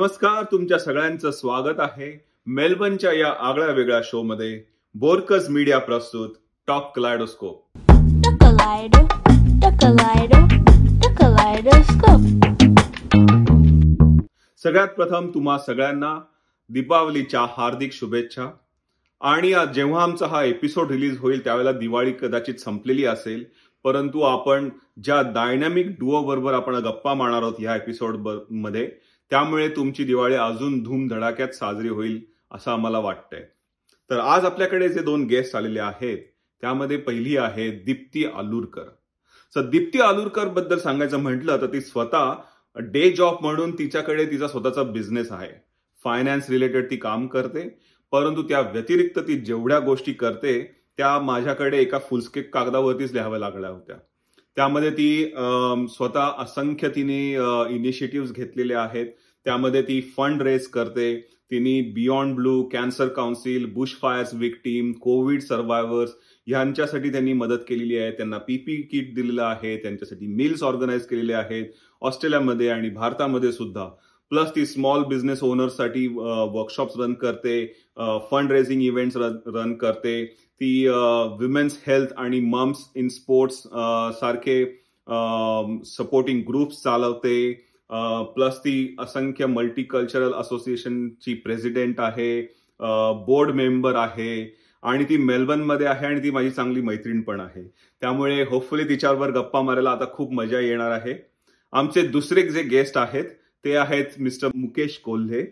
नमस्कार तुमच्या सगळ्यांचं स्वागत आहे मेलबर्नच्या या आगळ्या वेगळ्या शो मध्ये बोरकस मीडिया प्रस्तुत टॉक क्लायडोस्कोप. सगळ्यात प्रथम तुम्हा सगळ्यांना दीपावलीच्या हार्दिक शुभेच्छा. आणि आज जेव्हा आमचा हा एपिसोड रिलीज होईल त्यावेळेला दिवाळी कदाचित संपलेली असेल परंतु आपण ज्या डायनॅमिक डुओ बरोबर आपण गप्पा मारणार आहोत ह्या एपिसोडमध्ये त्यामुळे तुमची दिवाळी अजून धूमधडाक्यात साजरी होईल असं आम्हाला वाटतंय. तर आज आपल्याकडे जे दोन गेस्ट आलेले आहेत त्यामध्ये पहिली आहे दीप्ती आलूरकर. सर दीप्ती आलूरकरबद्दल सांगायचं म्हटलं तर ती स्वतः डे जॉब म्हणून तिच्याकडे तिचा स्वतःचा बिझनेस आहे. फायनान्स रिलेटेड ती काम करते परंतु त्या व्यतिरिक्त ती जेवढ्या गोष्टी करते त्या माझ्याकडे एका फुलस्केक कागदावरतीच लिहाव्या लागल्या होत्या. त्यामध्ये ती स्वतः असंख्य तिने इनिशिएटिव्ह घेतलेले आहेत. त्यामध्ये ती फंड रेज करते. तिने Beyond Blue Cancer Council bush fires victim COVID survivors ह्यांच्यासाठी त्यांनी मदत केलेली आहे. त्यांना पीपी किट दिलेलं आहे. त्यांच्यासाठी मिल्स ऑर्गनाईज केलेले आहेत. ऑस्ट्रेलियामध्ये आणि भारतामध्ये सुद्धा. प्लस ती स्मॉल बिझनेस ओनर्ससाठी वर्कशॉप्स रन करते. फंड रेझिंग इव्हेंट्स रन करते. ती विमेन्स हेल्थ आणि मम्स इन स्पोर्ट्स सारखे सपोर्टिंग ग्रुप्स चालवते. प्लस ती असंख्य मल्टीकल्चरल असोसिएशनची प्रेसिडेंट आहे. बोर्ड मेंबर आहे. आणि ती मेलबर्नमध्ये आहे आणि ती माझी चांगली मैत्रीण पण आहे. त्यामुळे होपफुली तिच्यावर गप्पा मारायला आता खूप मजा येणार आहे. आमचे दुसरे जे गेस्ट आहेत ते आहेत मिस्टर मुकेश कोल्हे.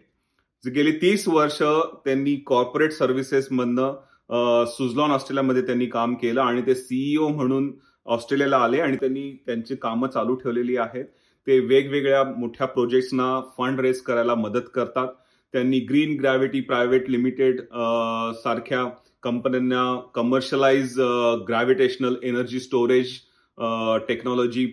जे गेली तीस वर्ष त्यांनी कॉर्पोरेट सर्व्हिसेसमधनं सुझलॉन ऑस्ट्रेलियामध्ये त्यांनी काम केलं आणि ते सीईओ म्हणून ऑस्ट्रेलियाला आले आणि त्यांनी त्यांची कामं चालू ठेवलेली आहेत. ते वेगवेगळ्या मोठ्या प्रोजेक्ट्सना फंड रेज करायला मदत करतात. त्यांनी ग्रीन ग्रॅव्हिटी प्रायव्हेट लिमिटेड सारख्या कंपन्यांना commercialise gravitational energy storage technology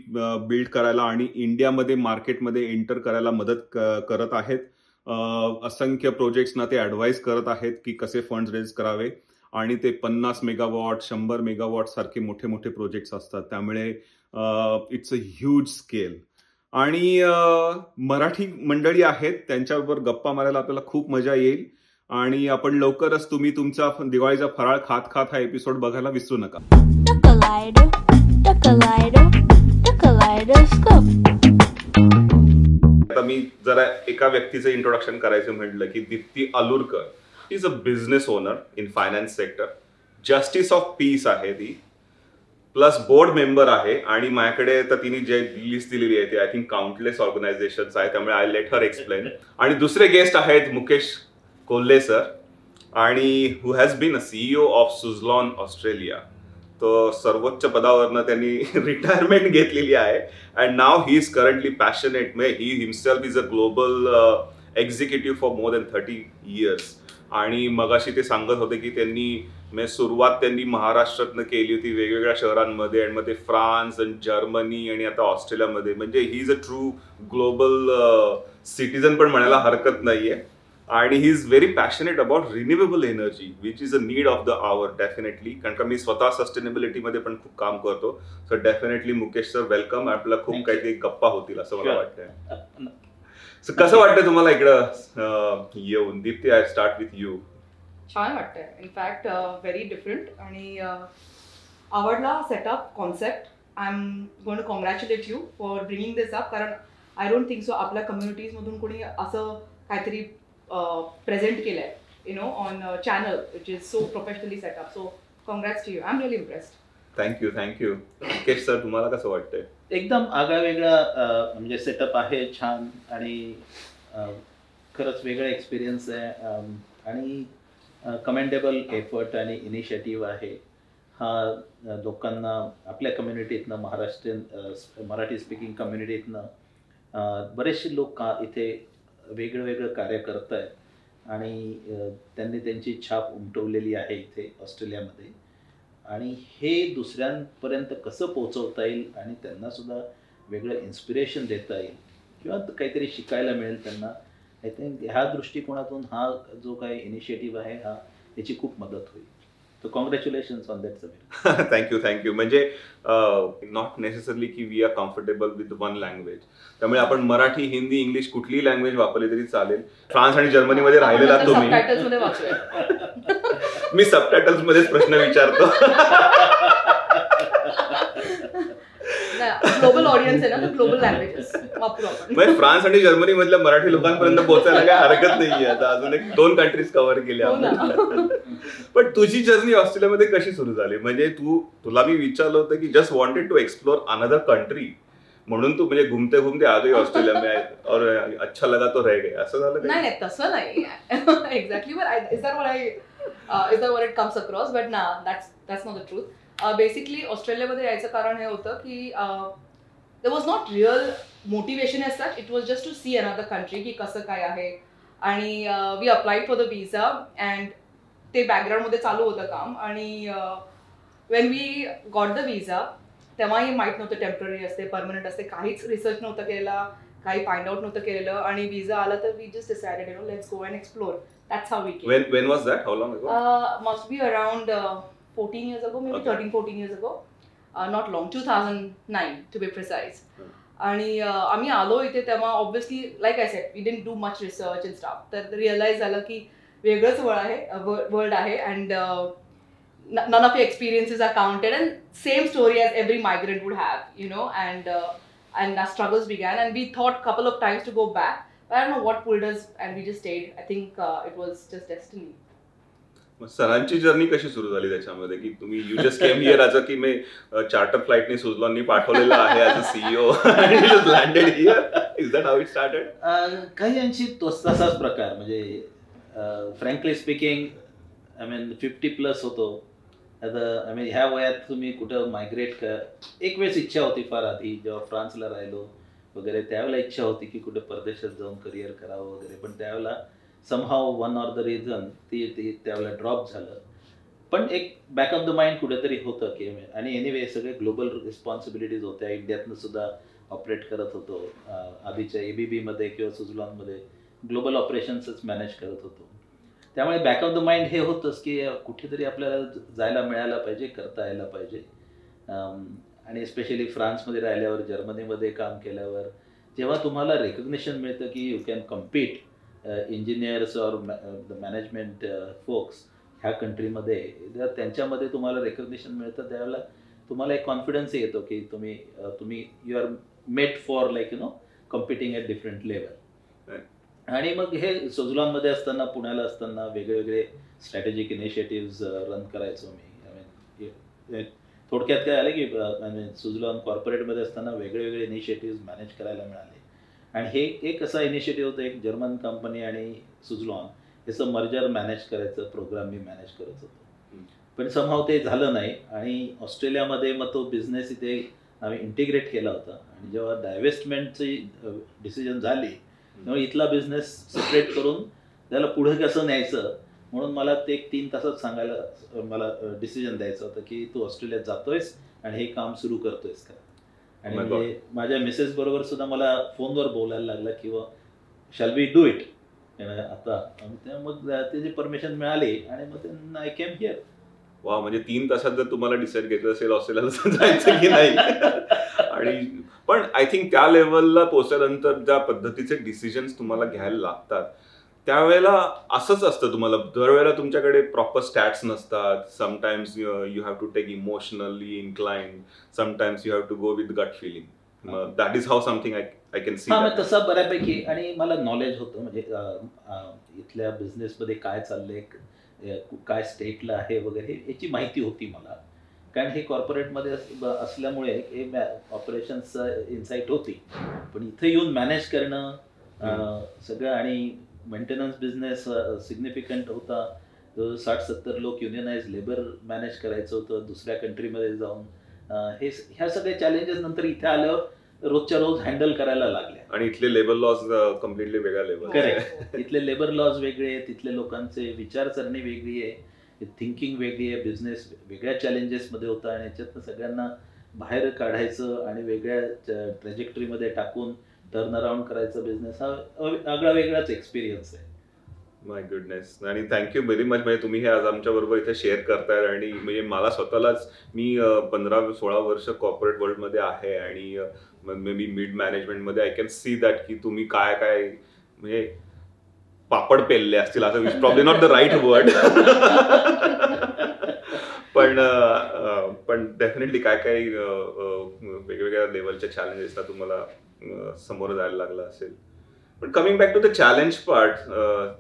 build करायला आणि इंडियामध्ये मार्केटमध्ये एंटर करायला मदत करत आहेत. असंख्य प्रोजेक्ट्सना ते ऍडवाइस करत आहेत की कसे फंड रेज करावे. आणि ते पन्नास मेगावॉट शंभर मेगावॉट सारखे मोठे मोठे प्रोजेक्ट्स असतात. त्यामुळे इट्स अ ह्यूज स्केल आणि मराठी मंडळी आहेत त्यांच्याबरोबर गप्पा मारायला आपल्याला खूप मजा येईल. आणि आपण लवकरच तुम्ही तुमचा दिवाळीचा फराळ खात खात हा एपिसोड बघायला विसरू नका. आता मी जरा एका व्यक्तीचं इंट्रोडक्शन करायचं म्हटलं की Deepti Alurkar is a business owner in finance sector justice of peace आहे ती. प्लस बोर्ड मेंबर आहे आणि माझ्याकडे तर तिने जे लिस्ट दिलेली आहे ती आय थिंक काउंटलेस ऑर्गनायझेशन आहे त्यामुळे आय लेट हर एक्सप्लेन आणि दुसरे गेस्ट आहेत मुकेश कोल्हे सर आणि who has been a CEO of Suzlon Australia तो सर्वोच्च पदावरनं त्यांनी रिटायरमेंट घेतलेली आहे. And now he is currently passionate may he himself is a global executive for more than thirty years आणि मगाशी ते सांगत होते की त्यांनी म्हणजे सुरुवात त्यांनी महाराष्ट्रातनं केली होती वेगवेगळ्या शहरांमध्ये आणि मग ते फ्रान्स आणि जर्मनी आणि आता ऑस्ट्रेलियामध्ये. म्हणजे he is a true global citizen पण म्हणायला हरकत नाहीये. आणि he is very passionate about renewable energy which is a need of the hour definitely कारण का मी स्वतः सस्टेनेबिलिटीमध्ये पण खूप काम करतो. So definitely Mukesh sir welcome आपल्याला खूप. काहीतरी गप्पा होतील असं मला. वाटतंय. सो कसं वाटतं तुम्हाला इकडं येऊन? Deepti I start with you छान वाटतंय. इनफॅक्ट व्हेरी डिफरंट आणि आवडला setup concept I am gonna congratulate you for bringing this up कारण आय डोंट थिंक सो आपल्या कम्युनिटीजमधून कोणी असं काहीतरी प्रेझेंट केलं आहे you know on channel which is so professionally set up so congrats to you I am really impressed thank you thank you Mukesh sir तुम्हाला कसं वाटतंय? एकदम आगळा वेगळा म्हणजे सेटअप आहे छान. आणि खरंच वेगळा एक्सपिरियन्स आहे. आणि कमेंडेबल एफर्ट आणि इनिशिएटिव्ह आहे. हा लोकांना आपल्या कम्युनिटीतनं महाराष्ट्रीयन मराठी स्पीकिंग कम्युनिटीतनं बरेचसे लोक का इथे वेगळं वेगळं कार्य करत आहेत आणि त्यांनी त्यांची छाप उमटवलेली आहे इथे ऑस्ट्रेलियामध्ये. आणि हे दुसऱ्यांपर्यंत कसं पोहोचवता येईल आणि त्यांनासुद्धा वेगळं इन्स्पिरेशन देता येईल किंवा काहीतरी शिकायला मिळेल त्यांना आय थिंक ह्या दृष्टिकोनातून हा जो काही इनिशिएटिव्ह आहे हा याची खूप मदत होईल. So congratulation on that Sameer thank you thank you म्हणजे नॉट नेसेसरली की we are comfortable with one language त्यामुळे आपण मराठी हिंदी इंग्लिश कुठलीही लँग्वेज वापरली तरी चालेल फ्रान्स आणि जर्मनीमध्ये राहिलेला तुम्ही सबटायटल्समध्ये वाचूया मी सबटायटल्स मध्येच प्रश्न विचारतो ग्लोबल ऑडियन्स आहे ना ग्लोबल लँग्वेजेस वापरू आपण. फ्रान्स आणि जर्मनी मधल्या मराठी लोकांपर्यंत पोहोचायला काही हरकत नाहीये. आता अजून एक दोन कंट्रीज कव्हर केल्या. पण तुझी जर्नी ऑस्ट्रेलियामध्ये कशी सुरू झाली? म्हणजे तू तुला मी विचारलं होतं की just wanted to explore another country म्हणून तू म्हणजे घुमते घुमते आ गई ऑस्ट्रेलिया में और अच्छा लगा तो रह गए असं झालं नाही? नाही तसं नाही exactly but is that what I is that what it comes across but ना that's that's not the truth basically ऑस्ट्रेलियामध्ये यायचं कारण हे होतं की there was not real motivation as such it was just to see another country की कसं काय आहे आणि we applied for the visa and ते बॅकग्राऊंडमध्ये चालू होतं काम आणि when we got the visa तेव्हाही माहीत नव्हतं टेंपररी असते परमनंट असते काहीच रिसर्च नव्हतं केलेला काही फाइंड आउट नव्हतं केलेलं आणि विजा आला तर we just decided you know let's go and explore that's how we that? How long ago? must be around uh, 14 years ago, maybe Okay. 13, 14 years ago. Uh, not long, 2009 to be precise. Hmm. आणि uh, आम्ही आलो इथे तेव्हा obviously like I set we didn't do much research and stuff तर realise झालं की वेगळंच world आहे वर्ल्ड आहे and none of your experiences are counted and same story as every migrant would have you know and uh, and our struggles began and we thought couple of times to go back but i don't know what pulled us and we just stayed i think uh, it was just destiny मग सरांची journey कशी सुरू झाली त्याच्यामध्ये? की तुम्ही you just came here as a की मी चार्टर फ्लाईटने सुजलॉननी पाठवलेलं आहे as a CEO landed here is that how it started काही अंशी तोच तसाच प्रकार. म्हणजे frankly speaking I mean fifty plus होतो. आता आय मीन ह्या वयात तुम्ही कुठं मायग्रेट कर एक वेळेस इच्छा होती फार आधी जेव्हा फ्रान्सला राहिलो वगैरे त्यावेळेला इच्छा होती की कुठे परदेशात जाऊन करिअर करावं वगैरे. पण त्यावेळेला somehow one or the reason ती ती त्यावेळेला ड्रॉप झालं. पण एक बॅक ऑफ द माइंड कुठेतरी होतं की आणि एनिवे सगळे ग्लोबल रिस्पॉन्सिबिलिटीज होत्या. इंडियातनं सुद्धा ऑपरेट करत होतो. आधीच्या ए बी बीमध्ये किंवा सुझलॉनमध्ये ग्लोबल ऑपरेशन्सच मॅनेज करत होतो. त्यामुळे बॅक ऑफ द माइंड हे होतंच की कुठेतरी आपल्याला जायला मिळायला पाहिजे करता यायला पाहिजे. आणि स्पेशली फ्रान्समध्ये राहिल्यावर जर्मनीमध्ये काम केल्यावर जेव्हा तुम्हाला रेकग्निशन मिळतं की you can compete engineers or the management folks ह्या कंट्रीमध्ये जर त्यांच्यामध्ये तुम्हाला रेकग्निशन मिळतं त्यावेळेला तुम्हाला एक कॉन्फिडन्स येतो की तुम्ही तुम्ही you are made for like you know competing at different level आणि मग हे सुझलॉनमध्ये असताना पुण्याला असताना वेगळे वेगळे स्ट्रॅटेजिक इनिशिएटिव्ज रन करायचो मी. आय मीन थोडक्यात काय आलं की सुझलॉन कॉर्पोरेटमध्ये असताना वेगळे वेगळे इनिशिएटिव्ज मॅनेज करायला मिळाले. आणि हे एक असा इनिशिएटिव्ह होतं एक जर्मन कंपनी आणि सुझलॉन याचं मर्जर मॅनेज करायचं प्रोग्राम मी मॅनेज करत होतो. पण समहाव ते झालं नाही आणि ऑस्ट्रेलियामध्ये मग तो बिझनेस इथे आम्ही इंटिग्रेट केला होता. आणि जेव्हा डायव्हेस्टमेंटची डिसिजन झाली त्यामुळे इथला बिझनेस सेपरेट करून त्याला पुढे कसं न्यायचं म्हणून मला ते एक तीन तासात सांगायला मला डिसिजन द्यायचं होतं की तू ऑस्ट्रेलियात जातोयस आणि हे काम सुरू करतोयस का? आणि Oh म्हणजे माझ्या मिसेस बरोबर सुद्धा मला फोनवर बोलायला लागला किंवा शॅल बी डू इट आता आणि मग त्याची परमिशन मिळाली आणि मग आय केम हिअर वा म्हणजे तीन तासात जर तुम्हाला डिसाईड घेतलं असेल ऑस्ट्रेलियाला जायचं की नाही? आणि पण आय थिंक त्या लेवलला पोहोचल्यानंतर ज्या पद्धतीचे डिसिजन्स तुम्हाला घ्यायला लागतात त्यावेळेला असंच असतं तुम्हाला. दरवेळेला तुमच्याकडे प्रॉपर स्टॅट्स नसतात. Sometimes you have to take emotionally inclined sometimes you have to go with gut feeling that is how something I I can see तसं बऱ्यापैकी आणि मला नॉलेज होतं. म्हणजे इथल्या बिझनेसमध्ये काय चाललंय काय स्टेटला आहे वगैरे याची माहिती होती मला. कारण हे कॉर्पोरेटमध्ये असल्यामुळे हे ऑपरेशन्स इन्साईट होती. पण इथे येऊन मॅनेज करणं सगळं आणि मेंटेनन्स बिझनेस सिग्निफिकंट होता. जवळजवळ साठ सत्तर लोक युनियनाइज लेबर मॅनेज करायचं होतं दुसऱ्या कंट्रीमध्ये जाऊन. हे ह्या सगळ्या चॅलेंजेस नंतर इथे आल्यावर रोजच्या रोज हँडल करायला लागल्या. आणि इथले लेबर लॉज कम्प्लिटली वेगळ्या लेवल Correct. इथले लेबर लॉज वेगळे आहेत तिथले लोकांचे विचारसरणी वेगळी आहे थिंकिंग वेगळी आहे बिझनेस वेगळ्या चॅलेंजेसमध्ये होता. आणि याच्यातनं सगळ्यांना बाहेर काढायचं आणि वेगळ्या ट्रॅजेक्टरीमध्ये टाकून टर्न अराउंड करायचा बिझनेस हा आगळा वेगळाच एक्सपिरियन्स आहे. माय गुडनेस आणि थँक्यू व्हेरी मच म्हणजे तुम्ही हे आज आमच्या बरोबर इथे शेअर करताय आणि म्हणजे मला स्वतःलाच मी पंधरा सोळा वर्ष कॉर्पोरेट वर्ल्डमध्ये आहे आणि मे बी मिड मॅनेजमेंटमध्ये आय कॅन सी दॅट की तुम्ही काय काय म्हणजे पापड पेलले असतील असं problem not the right word पण पण डेफिनेटली काय काय वेगवेगळ्या लेवलच्या चॅलेंजेसला तुम्हाला समोर जायला लागलं असेल. पण coming back to the challenge part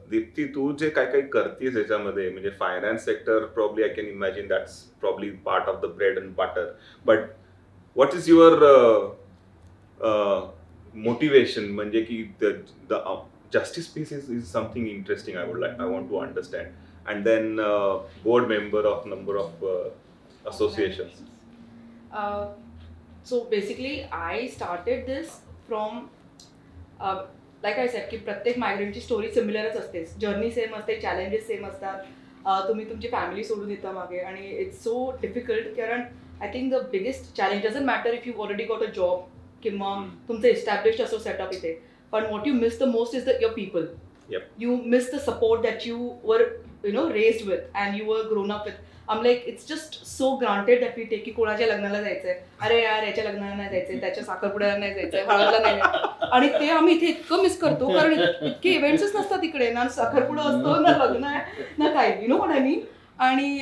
Deepti तू जे काय काही करतेस याच्यामध्ये म्हणजे finance sector probably I can imagine that's probably part of the bread and butter but what is your motivation म्हणजे की the justice peace is is something interesting I would like I want to understand and then board member of number of associations. Uh, so basically, I started this from, uh, like I said, की प्रत्येक मायग्रेंटची story सिमिलरच असते. Journey same असते challenges same असतात. तुम्ही तुमची family सोडून येता मागे. आणि इट्स सो डिफिकल्ट कारण I think the biggest challenge doesn't matter if you already got a job किंवा Hmm. तुमचं एस्टॅब्लिश असो सेटअप इथे. पण what you miss the most is the your people Yep. you miss the support that you were you know raised with and you were grown up I'm like it's just so granted that we take की कोणाच्या लग्नाला जायचंय? अरे यार याच्या लग्नाला नाही जायचंय त्याच्या साखरपुड्याला नाही जायचंय हळदला नाही. आणि ते आम्ही इथे इतकं मिस करतो कारण इत- इतके इव्हेंट्सच नसतात तिकडे ना साखरपुडा असतो ना लग्न आहे ना काय यु नो I mean? आणि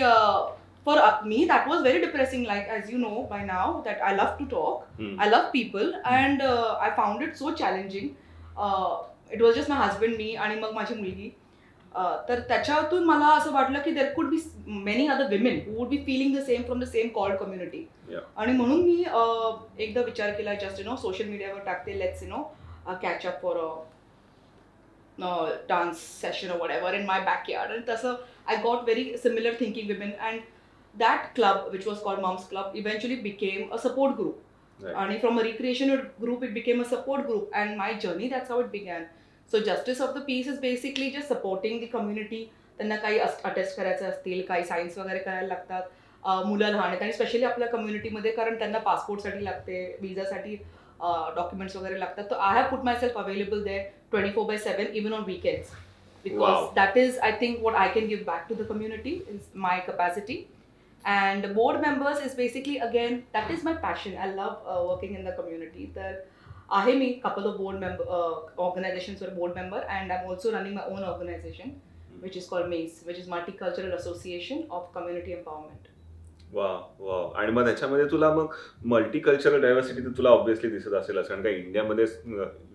for me that was very depressing like as you know by now that I love to talk people and uh, I found it so challenging. Uh, it was just my husband, me आणि मग माझी मुलगी. तर त्याच्यातून मला असं वाटलं की there could be many other women who would be feeling the same from the same call community आणि म्हणून मी एकदा विचार केला जस्ट यु नो सोशल मीडियावर टाकते let's you know catch up for a dance session uh whatever in my back आणि तसं I got very similar thinking women and that club which was call moms club eventually became a support group आणि from a recreation group it became a support group and my journey that's how it began so justice of the peace is basically just supporting the community त्यांना काही attest करायचं असतील काही science वगैरे करायला लागतात. मुलं राहणे आणि स्पेशली आपल्या कम्युनिटीमध्ये कारण त्यांना पासपोर्टसाठी लागते विजासाठी डॉक्युमेंट्स वगैरे लागतात. तर I have put myself available the twenty four by seven even on weekends because that is I think what I can give back to the community is my capacity and board members is basically again that is my passion I love working in the community तर आहे मी couple of board member uh, organizations वर board member and i'm also running my own organization which is called mace which is multicultural association of community empowerment. वा वा आणि मग त्याच्यामध्ये तुला मग मल्टीकल्चरल डायव्हर्सिटी तर तुला ऑब्व्हियसली दिसत असेलच कारण का इंडियामध्ये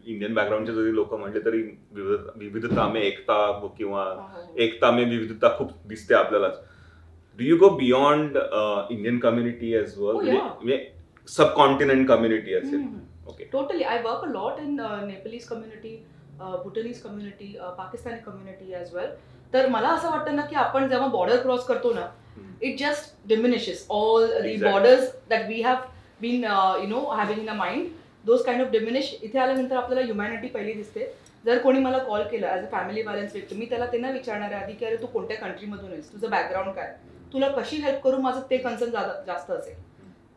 इंडियन बॅकग्राऊंडचे जरी लोक म्हटले तरी विविध विविधता में एकता किंवा एकता में विविधता खूप दिसते आपल्यालाच. Do you go beyond Indian community as well. म्हणजे सब कॉन्टिनेंट कम्युनिटी असेल. Okay Totally. I work a lot in uh, Nepalese community, uh, Bhutanese community, uh, Pakistani community as well. तर मला असं वाटतं ना की आपण जेव्हा बॉर्डर क्रॉस करतो ना it just diminishes all the. Borders that we have been you know having in a mind those kind of diminish इथे आल्यानंतर आपल्याला ह्युमॅनिटी पहिली दिसते. जर कोणी मला कॉल केला ॲज अ फॅमिली बॅलन्स व्यक्ती मी त्याला ते नाही विचारणार आहे आधी की अरे तू कोणत्या कंट्रीमधून आहेस? तुझं बॅकग्राऊंड काय? तुला कशी हेल्प करू? माझं ते कन्सर्न जास्त असेल.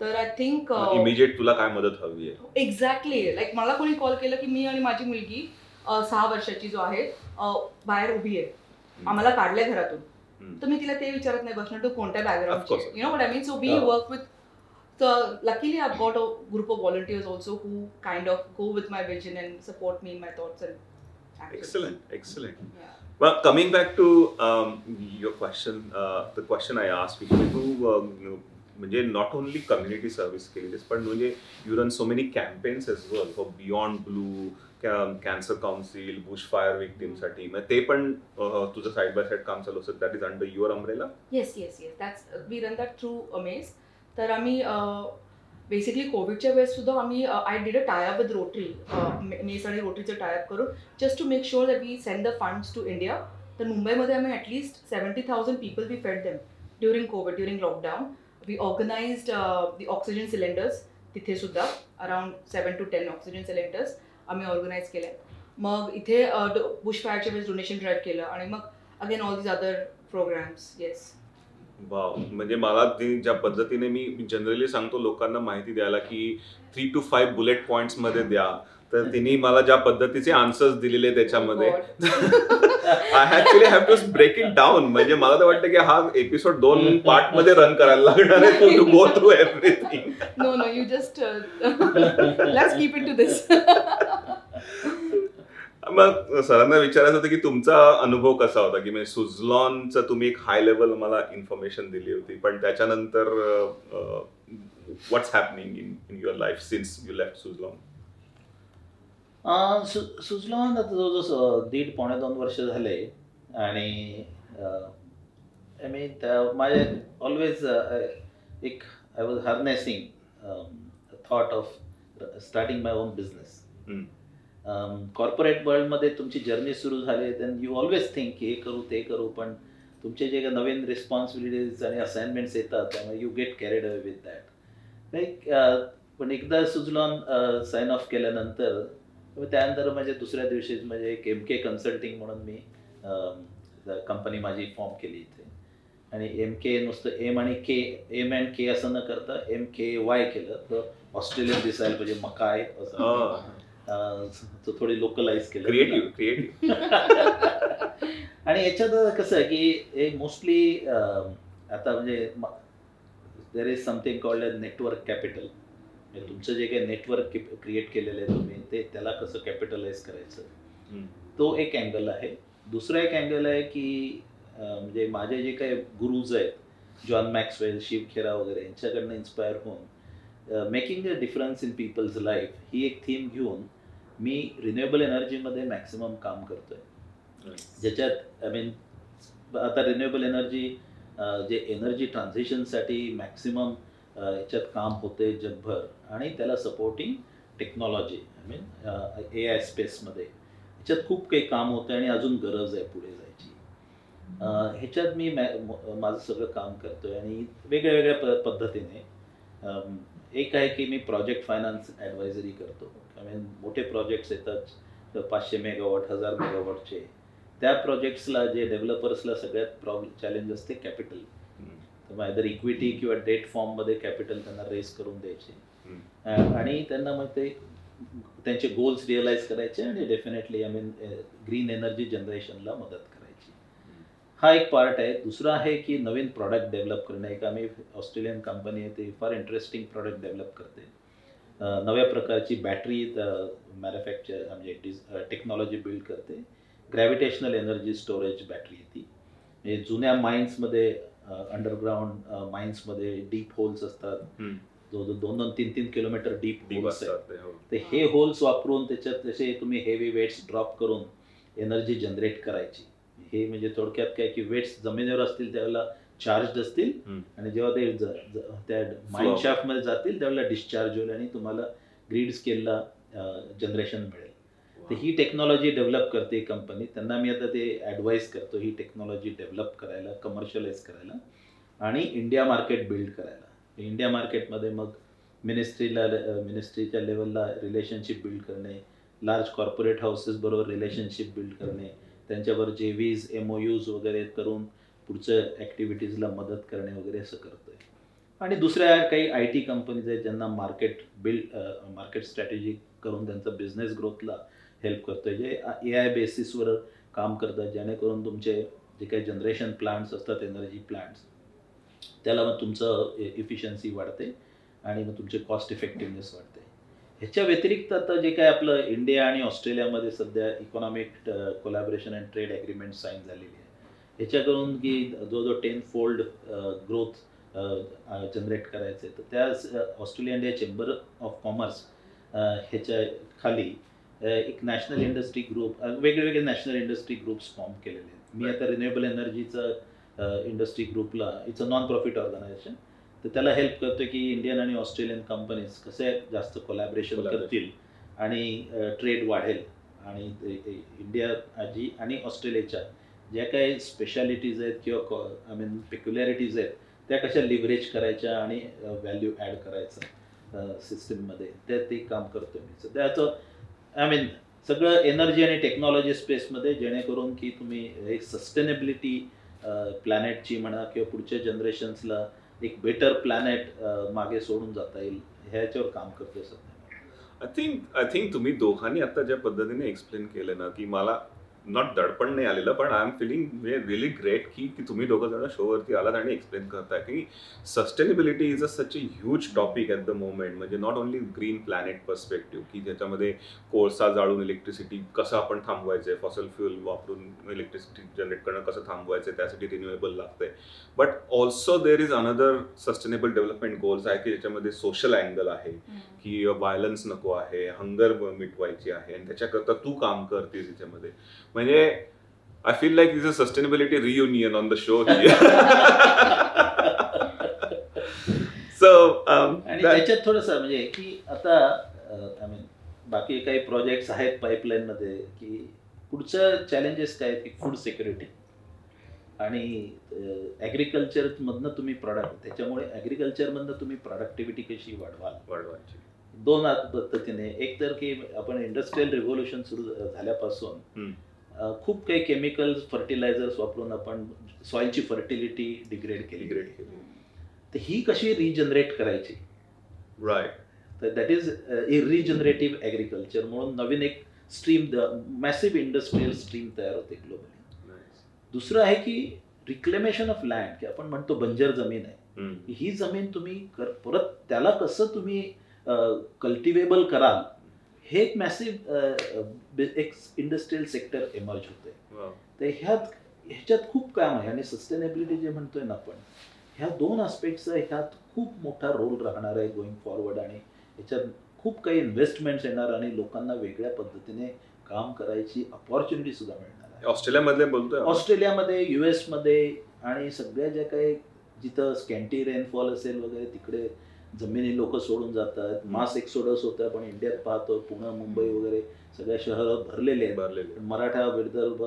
तर आय थिंक इमिजिएट तुला काय मदत हवी आहे? एक्झॅक्टली लाईक मला कोणी कॉल केलं की मी आणि माझी मुलगी सहा वर्षाची जो आहे बाहेर उभी आहे. आम्हाला काढलंय घरातून. तर मी तिला ते विचारत नाही बसणार तू कोणत्या course. You know what I mean so we. Work with तर luckily I got a group of volunteers also who kind of go with my vision and support me my thoughts and Excellent, excellent. Well, coming back to um, your question, uh, the question I asked you, तू um, म्हणजे not only community service केलीस पण म्हणजे you run so many campaigns as well for Beyond Blue Cancer Council bush fire विक्टीमसाठी म्हणजे ते पण तुझं side by side काम चालू असतं. That is under your umbrella yes yes yes that's we run that through Amaze तर आम्ही basically कोविडच्या वेळेस सुद्धा आम्ही I did a tie-up with Rotary Mace आणि रोटरीचं टायअप करून just to make sure that we send the funds to India तर मुंबईमध्ये आम्ही at least seventy thousand people we fed them during COVID during lockdown we organised the oxygen cylinders तिथे सुद्धा around seven to ten oxygen cylinders आम्ही organise केले मग इथे Bush फायरच्या वेळेस डोनेशन ड्राईव्ह केलं आणि मग again all these other programmes yes wow म्हणजे मला ज्या पद्धतीने मी जनरली सांगतो लोकांना माहिती द्यायला की थ्री टू फाईव्ह बुलेट पॉईंट्समध्ये द्या. तर तिने मला ज्या पद्धतीचे आन्सर्स दिलेले त्याच्यामध्ये. I actually have to break it down म्हणजे मला तर वाटतं की हा एपिसोड दोन पार्टमध्ये रन करायला लागणार आहे. To go through everything No, no, you just uh, let's keep it to this. मग सरांना विचारायचं होतं की तुमचा अनुभव कसा होता? की म्हणजे सुझलॉनचं तुम्ही एक हाय लेवल मला इन्फॉर्मेशन दिली होती पण त्याच्यानंतर what's happening in in your life since you left Suzlon सु- सुजलॉन आता जवळजवळ दीड पावणे दोन वर्ष झाले. आणि आय मीन त्या माझे ऑलवेज एक I was harnessing thought of starting my own business corporate वर्ल्डमध्ये तुमची जर्नी सुरू झाली देन यू ऑलवेज थिंक की हे करू ते करू पण तुमचे जे काही नवीन रिस्पॉन्सिबिलिटीज आणि असाइनमेंट्स येतात त्यामुळे you get carried away with that like पण एकदा सुजलॉन साइन ऑफ केल्यानंतर त्यानंतर म्हणजे दुसऱ्या दिवशी म्हणजे एक एम के कन्सल्टिंग म्हणून मी कंपनी माझी फॉर्म केली इथे. आणि एम के नुसतं एम आणि के एम अँड के असं न करता एम के वाय केलं. तर ऑस्ट्रेलियन दिसायला पाहिजे मकाय असं. तो थोडी लोकलाइज केलं. क्रिएटिव्ह क्रिएटिव्ह आणि याच्यात कसं आहे की हे मोस्टली आता म्हणजे there is something called network capital म्हणजे तुमचं जे काही नेटवर्क क्रिएट केलेलं आहे तुम्ही ते त्याला कसं कॅपिटलाइज करायचं? तो एक अँगल आहे. दुसरा एक अँगल आहे की म्हणजे माझे जे काही गुरुज आहेत जॉन मॅक्सवेल शिव खेरा वगैरे यांच्याकडनं इन्स्पायर होऊन making a difference in people's life ही एक थीम घेऊन मी रिन्युएबल एनर्जीमध्ये मॅक्सिमम काम करतोय. ज्याच्यात आय मीन आता रिन्युएबल एनर्जी जे एनर्जी ट्रान्झिशनसाठी मॅक्सिमम याच्यात काम होते जगभर. आणि त्याला supporting technology I mean A I स्पेसमध्ये ह्याच्यात खूप काही काम होतं आणि अजून गरज आहे पुढे जायची. ह्याच्यात मी माझं सगळं काम करतोय आणि वेगळ्या वेगळ्या प पद्धतीने एक आहे की मी प्रोजेक्ट फायनान्स ॲडवायझरी करतो. आय मीन मोठे प्रोजेक्ट्स येतात पाचशे मेगावॉट हजार मेगावॉटचे त्या प्रोजेक्ट्सला जे डेव्हलपर्सला सगळ्यात प्रॉब्लेम चॅलेंज असते कॅपिटल तर माझ्या इक्विटी किंवा डेट फॉर्ममध्ये कॅपिटल त्यांना रेस करून द्यायचे. आणि त्यांना मग ते त्यांचे गोल्स रिअलाइज करायचे आणि definitely I mean green energy जनरेशनला मदत करायची. हा एक पार्ट आहे. दुसरा आहे की नवीन प्रॉडक्ट डेव्हलप करणे. एक आम्ही ऑस्ट्रेलियन कंपनी आहे ते फार इंटरेस्टिंग प्रॉडक्ट डेव्हलप करते. नव्या प्रकारची बॅटरी मॅन्युफॅक्चर म्हणजे डिज टेक्नॉलॉजी बिल्ड करते. ग्रॅव्हिटेशनल एनर्जी स्टोरेज बॅटरी ती. म्हणजे जुन्या माइन्समध्ये अंडरग्राऊंड माइन्समध्ये डीप होल्स असतात. जवळजवळ दोन दोन तीन तीन किलोमीटर डीप होल्स आहेत. हो. हे होल्स वापरून त्याच्यात तसे तुम्ही हेवी वेट्स ड्रॉप करून एनर्जी जनरेट करायची. हे म्हणजे थोडक्यात काय की वेट्स जमिनीवर असतील त्यावेळेला चार्ज असतील. आणि जेव्हा ते ज- ज- त्या माइंड शाफ्टमध्ये जातील त्यावेळेला डिस्चार्ज होईल आणि तुम्हाला ग्रीड स्केलला जनरेशन मिळेल. तर ही टेक्नॉलॉजी डेव्हलप करते कंपनी त्यांना मी आता ते ॲडवाईस करतो ही टेक्नॉलॉजी डेव्हलप करायला कमर्शियलाइज करायला आणि इंडिया मार्केट बिल्ड करायला. इंडिया मार्केटमध्ये मग मिनिस्ट्रीला मिनिस्ट्रीच्या लेवलला रिलेशनशिप बिल्ड करणे लार्ज कॉर्पोरेट हाऊसेस बरोबर रिलेशनशिप बिल्ड करणे त्यांच्यावर जे व्हीज एम ओ यूज वगैरे करून पुढच्या ॲक्टिव्हिटीजला मदत करणे वगैरे असं करतोय. आणि दुसऱ्या काही आय टी कंपनीज आहेत ज्यांना मार्केट बिल्ड मार्केट स्ट्रॅटेजी करून त्यांचा बिझनेस ग्रोथला हेल्प करतोय. जे ए आय बेसिसवर काम करतात जेणेकरून तुमचे जे काही जनरेशन प्लांट्स असतात एनर्जी प्लांट्स त्याला मग तुमचं इफिशियन्सी वाढते आणि मग तुमचे कॉस्ट इफेक्टिव्हनेस वाढते. ह्याच्या व्यतिरिक्त आता जे काय आपलं इंडिया आणि ऑस्ट्रेलियामध्ये सध्या economic collaboration and trade agreement sign झालेली आहे. ह्याच्याकडून की जवळजवळ टेन फोल्ड ग्रोथ जनरेट करायचं आहे तर त्या Australia India chamber of commerce ह्याच्या खाली एक नॅशनल इंडस्ट्री ग्रुप वेगळे वेगळे नॅशनल इंडस्ट्री ग्रुप्स फॉर्म केलेले आहेत. मी आता रिन्युएबल एनर्जीचं इंडस्ट्री ग्रुपला it's a non profit organisation तर त्याला हेल्प करतो की इंडियन आणि ऑस्ट्रेलियन कंपनीज कसे जास्त कोलॅबरेशन. करतील आणि ट्रेड वाढेल. आणि इंडिया जी आणि ऑस्ट्रेलियाच्या ज्या काही स्पेशालिटीज आहेत किंवा आय मीन पेक्युलॅरिटीज आहेत त्या कशा लिव्हरेज करायच्या आणि व्हॅल्यू ॲड करायचं सिस्टीममध्ये ते ते काम करतो मी. सध्या त्याचं आय मीन सगळं एनर्जी आणि टेक्नॉलॉजी स्पेसमध्ये जेणेकरून की तुम्ही एक सस्टेनेबिलिटी प्लॅनेटची म्हणा किंवा पुढच्या जनरेशन्सला एक बेटर प्लॅनेट मागे सोडून जाता येईल ह्याच्यावर काम करतोय सध्या. आय थिंक आय थिंक तुम्ही दोघांनी आता ज्या पद्धतीने एक्सप्लेन केलं ना की मला नॉट दडपण नाही आलेलं पण I am feeling really great की की तुम्ही दोघं जण शोवरती आलात आणि एक्सप्लेन करताय की sustainability is a such a huge topic at the moment म्हणजे not only green planet perspective की ज्याच्यामध्ये कोळसा जाळून इलेक्ट्रिसिटी कसं आपण थांबवायचं फॉसल फ्युल वापरून इलेक्ट्रिसिटी जनरेट करणं कसं थांबवायचं त्यासाठी रिन्युएबल लागतंय. But also there is another sustainable development goals आहे की ज्याच्यामध्ये सोशल अँगल आहे. की व्हायलन्स नको आहे हंगर मिटवायची आहे आणि त्याच्याकरता तू काम करतेस याच्यामध्ये म्हणजे I feel like is a sustainability reunion on the show so आणि त्याच्यात थोडस म्हणजे की आता आय मीन बाकी काही प्रोजेक्ट्स आहेत पाईपलाईन मध्ये की पुढचं चॅलेंजेस काय की फूड सिक्युरिटी आणि ॲग्रिकल्चर मधनं तुम्ही प्रॉडक्ट त्याच्यामुळे ॲग्रिकल्चर मधनं तुम्ही प्रॉडक्टिव्हिटी कशी वाढवाल? वाढवायची. दोन पद्धतीने. एक तर की आपण इंडस्ट्रीयल रिव्होल्युशन सुरू झाल्यापासून खूप काही केमिकल्स फर्टिलायझर्स वापरून आपण सॉइलची फर्टिलिटी डिग्रेड केली. केली. तर ही कशी रिजनरेट करायची? राईट तर दॅट इज रिजनरेटिव्ह ॲग्रिकल्चर म्हणून नवीन एक स्ट्रीम मॅसिव्ह इंडस्ट्रीयल स्ट्रीम तयार होते ग्लोबली दुसरं आहे की रिक्लेमेशन ऑफ लँड की आपण म्हणतो बंजर जमीन आहे. ही जमीन तुम्ही कर- परत त्याला कसं तुम्ही कल्टिवेबल कराल हे एक मॅसिव्ह एक इंडस्ट्रीयल सेक्टर एमर्ज होते. तर ह्यात ह्याच्यात खूप काम आहे. आणि सस्टेनेबिलिटी जे म्हणतोय ना आपण ह्या दोन आस्पेक्टचा ह्यात खूप मोठा रोल राहणार आहे गोइंग फॉरवर्ड आणि ह्याच्यात खूप काही इन्व्हेस्टमेंट्स येणार आणि लोकांना वेगळ्या पद्धतीने काम करायची अपॉर्च्युनिटी सुद्धा मिळणार आहे. ऑस्ट्रेलियामधले बोलतोय. ऑस्ट्रेलियामध्ये युएसमध्ये आणि सगळ्या ज्या काही जिथं स्कॅन्टी रेनफॉल असेल वगैरे तिकडे जमिनी लोक सोडून जातात मास एक्सोडस होतं आपण इंडियात पाहतो पुणे मुंबई वगैरे सगळ्या शहरं भरलेले आहेत. भरलेले मराठा विदर्भ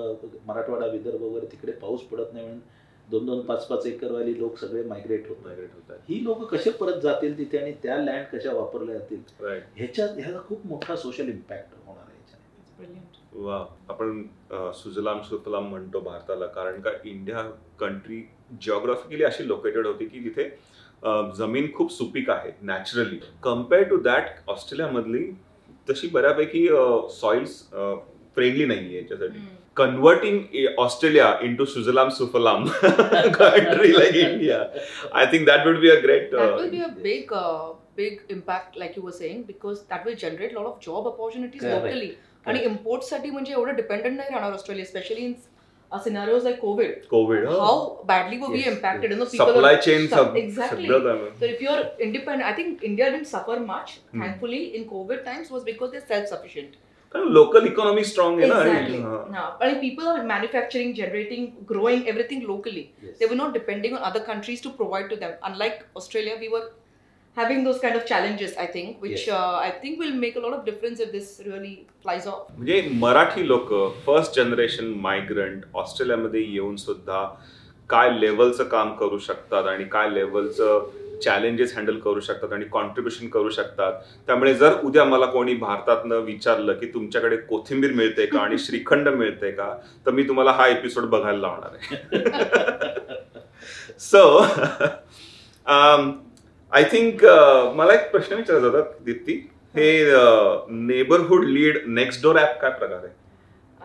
मराठवाडा विदर्भ वगैरे तिकडे पाऊस पडत नाही म्हणून दोन दोन पाच पाच एकरवाली लोक सगळे मायग्रेट होत मायग्रेट होतात. ही लोक कसे परत जातील तिथे आणि त्या लँड कशा वापरल्या जातील? ह्याच्यात ह्याचा खूप मोठा सोशल इम्पॅक्ट होणार आहे. वा आपण सुजलाम सुफलाम म्हणतो भारताला कारण का इंडिया कंट्री जिओग्राफिकली अशी लोकेटेड होती की तिथे जमीन खूप सुपीक आहे नॅचरली कंपेअर टू दॅट ऑस्ट्रेलियामधली तशी बऱ्यापैकी सॉइल्स फ्रेंडली नाहीये याच्यासाठी Hmm. कन्वर्टिंग ऑस्ट्रेलिया इंटू सुजलाम सुफलाम country like India I think that would be a great That will be a big, big impact, like you were saying, because that will generate a lot of job opportunities Correct. locally. आणि इम्पोर्टसाठी म्हणजे एवढं dependent नाही राहणार Australia specially in scenarios like COVID, COVID, how badly were yes. we impacted? Yes. You know, people supply chain, sub, exactly. So if you're independent, I think India didn't suffer much. Hmm. Thankfully, in COVID times, was because they're self-sufficient. Kind local economy strong, exactly. Uh-huh. Na, right? People are manufacturing, generating, growing everything locally. Yes. They were not depending on other countries to provide to them. Unlike Australia, we were having those kind of challenges. I think, which Yes. uh, I think will make a lot of difference if this really flies off. म्हणजे मराठी लोक first generation migrant ऑस्ट्रेलियामध्ये येऊन सुद्धा काय लेवलचं काम करू शकतात आणि काय लेवलचं चॅलेंजेस हँडल करू शकतात आणि कॉन्ट्रीब्युशन करू शकतात त्यामुळे जर उद्या मला कोणी भारतातनं विचारलं की तुमच्याकडे कोथिंबीर मिळते का आणि श्रीखंड मिळते का तर मी तुम्हाला हा एपिसोड बघायला लावणार आहे सो आय थिंक um, मला एक प्रश्न विचारायचा होता दीप्ती. हे neighbourhood lead next door app काय प्रकार आहे?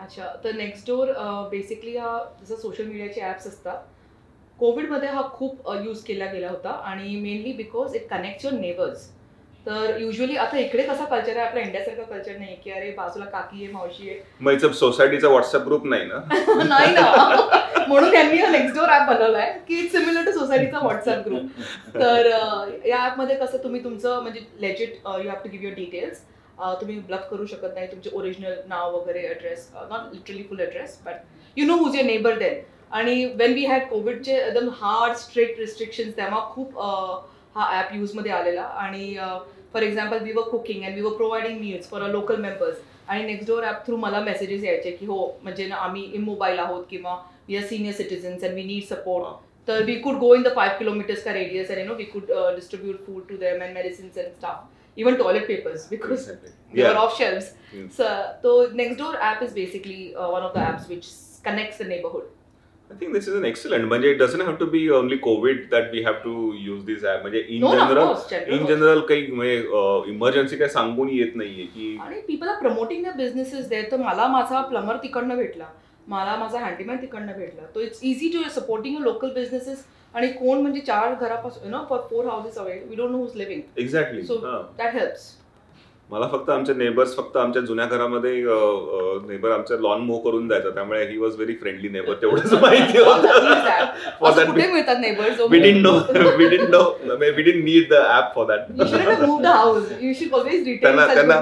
अच्छा तर नेक्स्ट डोर बेसिकली हा जसं सोशल मीडियाचे ॲप्स असतात कोविडमध्ये हा खूप यूज केला गेला होता आणि mainly because it connect your neighbours तर युजली आता इकडे कसा कल्चर आहे? आपल्या इंडियासारखा कल्चर नाही की अरे बाजूला काकी आहे मावशी आहे. मग सोसायटीचा व्हॉट्सअप ग्रुप नाही ना? नाही ना. म्हणून त्यांनी हा नेक्स्ट डोर ॲप बनवलाय की इट्स सिमिलर टू सोसायटीचा व्हॉट्सअप ग्रुप तर या ॲपमध्ये कसं तुम्ही तुमचं म्हणजे legit you have to give your details तुम्ही ब्लफ करू शकत नाही तुमचे ओरिजिनल नाव वगैरे address not literally full address but you know who's your neighbour then आणि वेन वी हॅड कोविडचे एकदम हार्ड स्ट्रिक्ट रिस्ट्रिक्शन्स तेव्हा खूप हा ॲप यूजमध्ये आलेला. आणि for example we were cooking and we were providing meals for a local members आणि नेक्स्ट डोअर ॲप थ्रू मला मेसेजेस यायचे की हो म्हणजे ना आम्ही इमोबाईल आहोत किंवा we are senior citizens and we need support तर we could go in the five kilometres का radius and you know we could distribute food to them and medicines and staff even toilet papers because they Yeah. are off shelves. Hmm. So, so Nextdoor app is basically uh, one of the apps which connects the neighborhood. I think this is an excellent म्हणजे it doesn't have to be only COVID that we have to use this app म्हणजे in No, general in also. General काही म्हणजे emergency काही सांगून येत नाहीये की आणि people are promoting the businesses they तर मला माझा प्लंबर तिकडनं भेटला मला माझा हँडीमॅन तिकडनं भेटला. तो it's easy to supporting a local businesses आणि कोण म्हणजे चार घरापासून you know for four houses away we don't know who's living exactly so that helps मला फक्त आमचे नेबर्स फक्त आमच्या जुन्या घरामध्ये नेबर आमच्या लॉन मूव करून द्यायचा. त्यामुळे he was very friendly neighbour तेवढंच माहिती होतं. कुठे मिळतात neighbours house. You should always retain त्यांना. त्यांना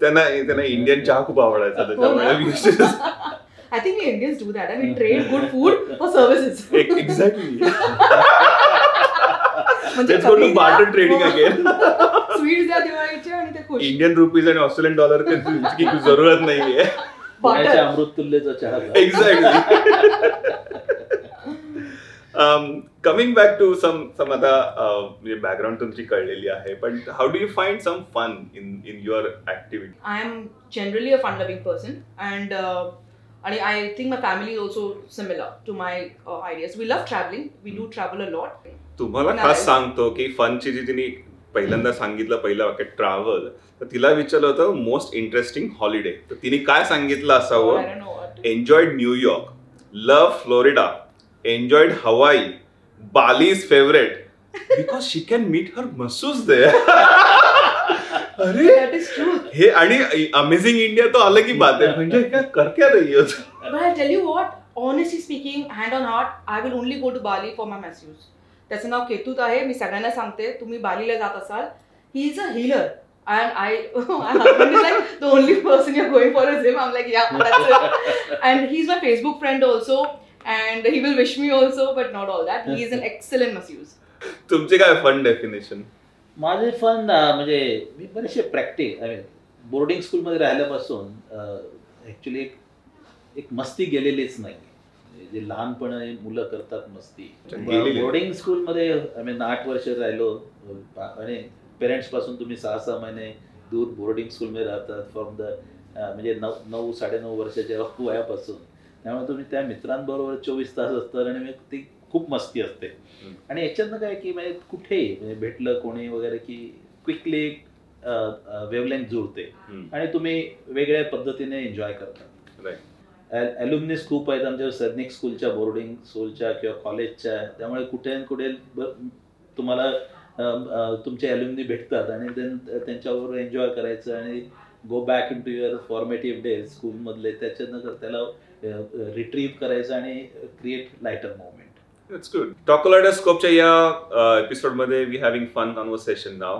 त्यांना इंडियन चहा खूप आवडायचा हो त्याच्यामुळे we used to just- I think we Indians do that. and we trade good food for services. Ex- exactly म्हणजे let's go to कमी द्या, barter trading हो. again Sweets द्या दिवाळीचे आणि ते खुश इंडियन रुपीज आणि ऑस्ट्रेलियन डॉलर की जरूरत नाहीये पुण्याच्या Barter. अमृततुल्यचा चहा exactly coming back to some some आता uh, म्हणजे बॅकग्राऊंड तुमची कळलेली आहे पण how do you find some fun in in your activity I am generally a fun-loving person, and uh, and I think my family is also similar to my uh, ideas. We love traveling. We do travel a lot. तुम्हाला. खास सांगतो की फनची जी तिने पहिल्यांदा सांगितलं पहिलं वाक्य travel तर तिला विचारलं होतं मोस्ट इंटरेस्टिंग हॉलिडे तर तिने काय सांगितलं I असावं don't know what. Enjoyed New York love Florida enjoyed Hawaii Bali is favourite because she can meet her मसूस दे अरे That is true. हे आणि अमेझिंग इंडिया तो आलं की बात आहे म्हणजे काय कर क्या रही हो तुम? But I tell you what, honestly speaking, hand on heart, I will only go to Bali for my masseuse. त्याचं नाव केतूत आहे मी सगळ्यांना सांगते तुम्ही बालीला जात असाल he is a healer and I, my husband is like the only person you're going for is him. I'm like, yeah, that's it. And he's my Facebook friend also, and he will wish me also, but not all that. He is an excellent masseuse. तुमचे काय fun definition माझे fun म्हणजे मी बरेचसे practice I mean boarding स्कूलमध्ये राहिल्यापासून actually एक एक मस्ती गेलेलीच नाही म्हणजे जे लहानपणी मुलं करतात मस्ती. बोर्डिंग स्कूलमध्ये आय मीन आठ वर्ष राहिलो. आणि पेरेंट्सपासून तुम्ही सहा सहा महिने दूर बोर्डिंग स्कूलमध्ये राहतात फ्रॉम द म्हणजे नऊ नऊ साडेनऊ वर्षाच्या वयापासून. त्यामुळे तुम्ही त्या मित्रांबरोबर चोवीस तास असतात आणि मग ती खूप मस्ती असते. आणि याच्यातनं काय की म्हणजे कुठेही म्हणजे भेटलं कोणी वगैरे की क्विकली वेवलेंथ जुळते. आणि तुम्ही वेगळ्या पद्धतीने एन्जॉय करता. अल्युमिनिस खूप आहेत आमच्या सैनिक स्कूलच्या बोर्डिंग स्कूलच्या किंवा कॉलेजच्या त्यामुळे कुठे न कुठे तुम्हाला तुमचे अल्युमिनी भेटतात आणि त्यांच्याबरोबर एन्जॉय करायचं आणि go back in to your formative days स्कूलमधले त्याच्यानंतर त्याला रिट्रीव्ह करायचं आणि create lighter moment it's good टॉकोलायडोस्कोपच्या या एपिसोडमध्ये we having fun conversation now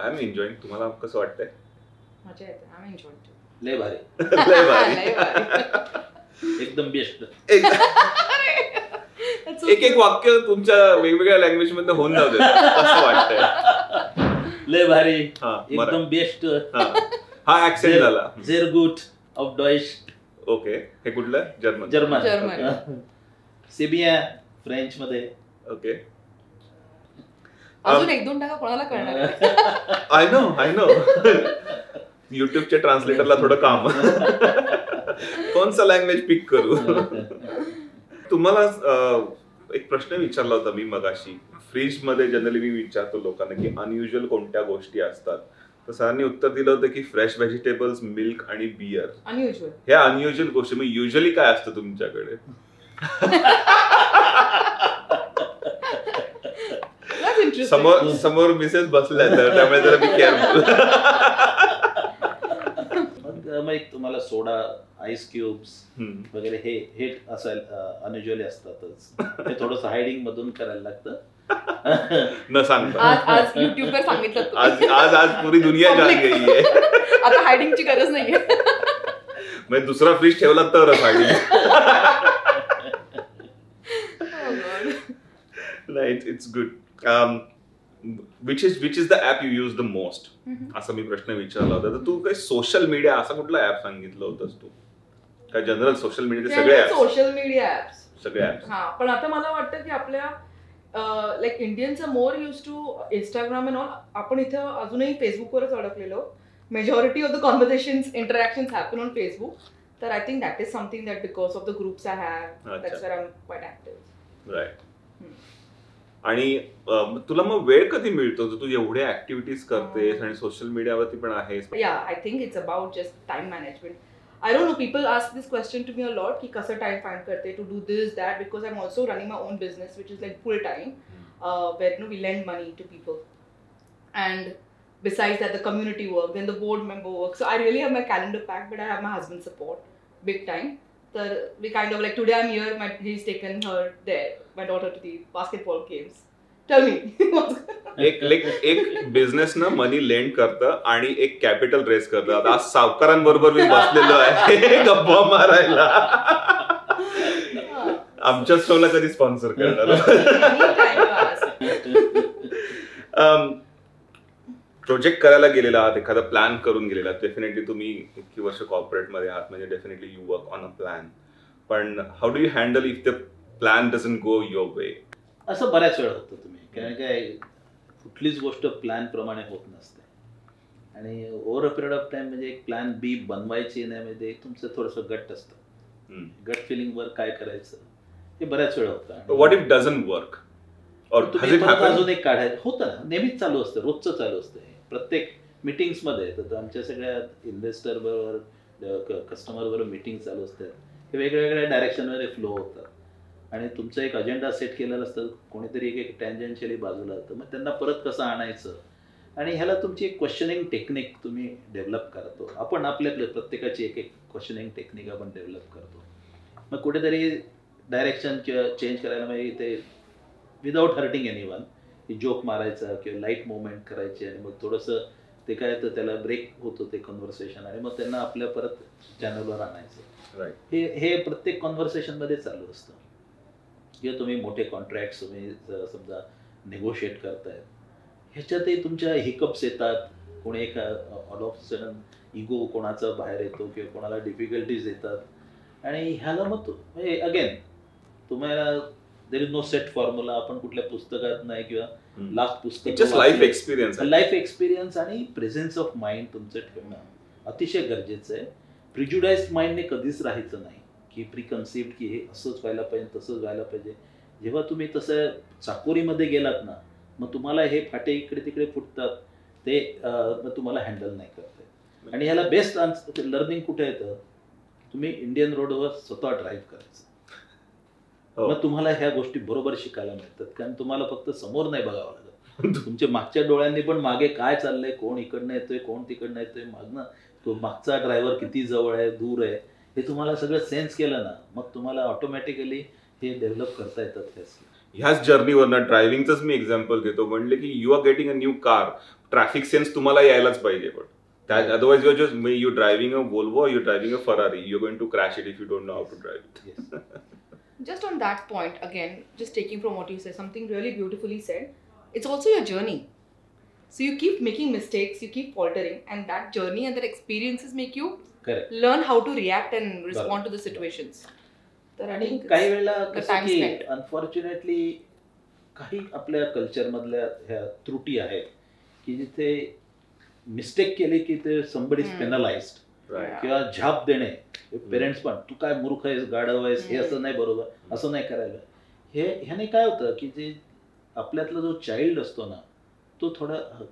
I am enjoying तुम्हाला कसं वाटतंय? मजा येते. लय भारी. लय भारी. लय. एकदम बेस्ट. एक एक एक. वाक्य तुमच्या वेगवेगळ्या लँग्वेजमध्ये होऊन जाऊ देत असं वाटतंय. लय भारी. हा एकदम मरा- बेस्ट. हा. हा ऍक्सेंट झाला. झेर गुड ऑफ डॉइश ओके हे कुठलं? जर्मन. जर्मन. जर्मन. सेबिया. फ्रेंच मध्ये ओके. अजून एक दोन टाका कोणाला कळणार? आय नो आय नो युट्यूबच्या ट्रान्सलेटरला थोडं काम. कोणचा लँग्वेज पिक करू? तुम्हाला एक प्रश्न विचारला होता मी मगाशी. फ्रीजमध्ये जनरली मी विचारतो लोकांना की अनयुजल कोणत्या गोष्टी असतात? तर सरांनी उत्तर दिलं होतं की फ्रेश व्हेजिटेबल्स मिल्क आणि बियर Unusual. ह्या अनयुजल गोष्टी. मग युजली काय असतं तुमच्याकडे. समोर समोर मिसेस बसल्या तर त्यामुळे जरा मी केअरफुल मग तुम्हाला सोडा आईस क्यूब्स वगैरे हे हे असायला अनयुजली असतातच. हे थोडंसं हायडिंग मधून करायला लागतं. न सांगता. आज आज युट्यूब वर सांगितलं आज आज आज पुरी दुनिया जान गई आहे. आता हायडिंगची गरज नाहीये. म्हणजे दुसरा फ्रीज ठेवला तरच आणि नाही it's good which is which is the app you use the most असा मी प्रश्न विचारला होता. तर तू काही सोशल मीडिया असा कुठला ऍप सांगितलं होतंस तू? काय जनरल सोशल मीडियाचे सगळे सोशल मीडिया ऍप्स सगळे ऍप हा पण आता मला वाटतं की आपल्या like Indians more use to Instagram and all आपण इथं अजूनही फेसबुकवरच अडकलेलो majority of the conversation interaction happen on Facebook तर I think that is something that because of the groups I have. That's where I am quite active right. आणि अं, तुला मग वेळ कधी मिळतो तू एवढे ऍक्टिव्हिटीज करतेस अं. आणि सोशल मीडियावरती पण आहेस yeah i think it's about just time management i don't know people ask this question to me a lot ki kasa time find karte to do this that because i'm also running my own business which is like full time uh, where you know we lend money to people and besides that the community work then the board member work so i really have my calendar packed but i have my husband's support big time तर we kind of like today I am here my he is taken her there my daughter to the basketball games tell me एक like एक business ना money land करतं आणि एक capital race करतं. आता आज सावकारांबरोबर मी बसलेलो आहे. गप्पा मारायला. आमच्या शोला कधी स्पॉन्सर करणार? Um, प्रोजेक्ट करायला गेलेला आहात एखादा प्लॅन करून गेलेला डेफिनेटली तुम्ही इतकी वर्ष कॉर्पोरेटमध्ये आहात म्हणजे definitely you work on a plan पण how do you handle if the plan doesn't go your way असं बऱ्याच वेळा होतं तुम्ही. कारण काय कुठलीच गोष्ट प्लॅन प्रमाणे होत नसते. आणि over a period of time म्हणजे एक प्लॅन बी बनवायची नाही म्हणजे तुमचं थोडंसं गट असतं. गट फिलिंगवर काय करायचं हे बऱ्याच वेळा होतं. व्हॉट इफ डझन वर्क अजून एक काढायचं होतं ना. नेहमीच चालू असतं रोजचं चालू असतं. प्रत्येक मीटिंग्समध्ये तर आमच्या सगळ्या इन्व्हेस्टर बरोबर कस्टमर बरोबर मिटिंग चालू असतात. हे वेगवेगळ्या डायरेक्शनमध्ये फ्लो होतात. आणि तुमचा एक अजेंडा सेट केलेला असतं कोणीतरी एक एक टँजन्शियली बाजूला होतं मग त्यांना परत कसं आणायचं? आणि ह्याला तुमची एक क्वेश्चनिंग टेक्निक तुम्ही डेव्हलप करतो. आपण आपल्या प्रत्येकाची एक एक क्वेश्चनिंग टेक्निक आपण डेव्हलप करतो. मग कुठेतरी डायरेक्शन चेंज करायला म्हणजे ते विदाऊट हर्टिंग एनी वन की जोक मारायचा किंवा लाइट मुवमेंट करायची आणि मग थोडंसं ते काय तर त्याला ब्रेक होतो ते कन्व्हर्सेशन आणि मग त्यांना आपल्या परत चॅनलवर आणायचं. Right. हे हे प्रत्येक कॉन्व्हर्सेशनमध्ये चालू असतं. किंवा तुम्ही मोठे कॉन्ट्रॅक्ट तुम्ही समजा नेगोशिएट करतायत. ह्याच्यातही तुमच्या हिकअप्स येतात. कोणी एक ऑल ऑफ सडन इगो कोणाचा बाहेर येतो किंवा कोणाला डिफिकल्टीज येतात. आणि ह्याला मग तो- म्हणजे अगेन तुम्हाला there is no set formula आपण कुठल्या पुस्तकात नाही किंवा लास्ट पुस्तक लाईफ एक्सपिरियन्स लाईफ एक्सपिरियन्स आणि प्रेझेन्स ऑफ माइंड तुमचं ठेवणं अतिशय गरजेचं आहे. प्रिज्युडाइज माइंडने कधीच राहायचं नाही. की प्रिकन्सिप्ड की हे असंच व्हायला पाहिजे तसंच व्हायला पाहिजे. जेव्हा तुम्ही तसं चाकोरीमध्ये गेलात ना मग तुम्हाला हे फाटे इकडे तिकडे फुटतात. ते मग तुम्हाला हँडल नाही करते. आणि ह्याला बेस्ट लर्निंग कुठे येतं? तुम्ही इंडियन रोडवर स्वतः ड्राईव्ह करायचं. मग तुम्हाला ह्या गोष्टी बरोबर शिकायला मिळतात. कारण तुम्हाला फक्त समोर नाही बघावं लागत. तुमच्या मागच्या डोळ्यांनी पण मागे काय चाललंय कोण इकडनं येतोय कोण तिकडनं येतोय मागनं तो मागचा ड्रायव्हर किती जवळ आहे दूर आहे हे तुम्हाला सगळं सेन्स केलं ना मग तुम्हाला ऑटोमॅटिकली हे डेव्हलप करता येतात. ह्याच जर्नीवरनं ड्रायव्हिंगच मी एक्झाम्पल घेतो म्हणले की you are getting a new car traffic sense तुम्हाला यायलाच पाहिजे पण. त्यात otherwise you just you driving a Volvo you driving a Ferrari you going to crash it if you don't know how to drive Yes. just on that point again just taking from what you said something really beautifully said it's also your journey so you keep making mistakes you keep faltering and that journey and that experiences make you Correct. learn how to react and respond to the situations तर I आणि think काही it's- वेळेला the कसं time की spent. Unfortunately काही आपल्या कल्चरमधल्या ह्या त्रुटी आहेत की जिथे मिस्टेक केली की ते समबडी हम्म. पेनलाइज्ड राईट किंवा झाप देणे. पेरेंट्स पण तू काय मूर्ख आहेस गाढव आहेस हे हम्म. असं नाही बरोबर असं नाही करायला. हे ह्याने काय होतं की जे आपल्यातला जो चाइल्ड असतो ना तो थोडा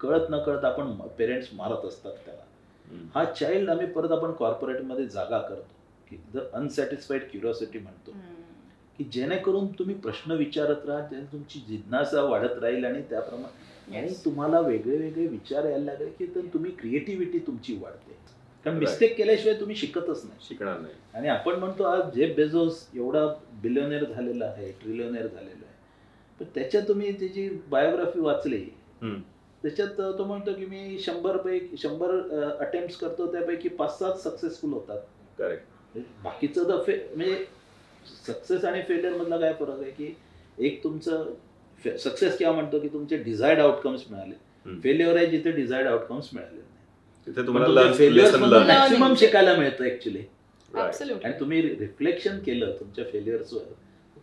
कळत न कळत आपण पेरेंट्स मारत असतात त्याला. हा चाइल्ड आम्ही परत आपण कॉर्पोरेटमध्ये जागा करतो. की द अनसॅटिस्फाईड क्युरिओसिटी म्हणतो. की जेणेकरून तुम्ही प्रश्न विचारत राहा तुमची जिज्ञासा वाढत राहील आणि त्याप्रमाणे आणि. तुम्हाला वेगळे वेगळे विचार यायला लागले की तर तुम्ही क्रिएटिव्हिटी तुमची वाढते. कारण. मिस्टेक केल्याशिवाय तुम्ही शिकतच नाही. शिकणार नाही. आणि आपण म्हणतो आज जेफ बेझोस एवढा बिलियनेअर झालेला आहे ट्रिलियनेअर झालेला आहे. पण त्याच्यात तुम्ही त्याची बायोग्राफी वाचली. त्याच्यात तो म्हणतो की मी शंभर पैकी शंभर अटेम्प्ट करतो त्यापैकी पाच सात सक्सेसफुल होतात. करेक्ट बाकीचं तर फे म्हणजे सक्सेस आणि फेलियर मधला काय फरक आहे की एक तुमचं सक्सेस किंवा म्हणतो की तुमचे डिझायर्ड आउटकम्स मिळाले. फेल्युअर आहे जिथे डिझायर्ड आउटकम्स मिळाले. तिथे तुम्हाला. मॅक्सिमम शिकायला मिळतं ऍक्च्युली. आणि तुम्ही रिफ्लेक्शन केलं तुमच्या फेल्युअर्सवर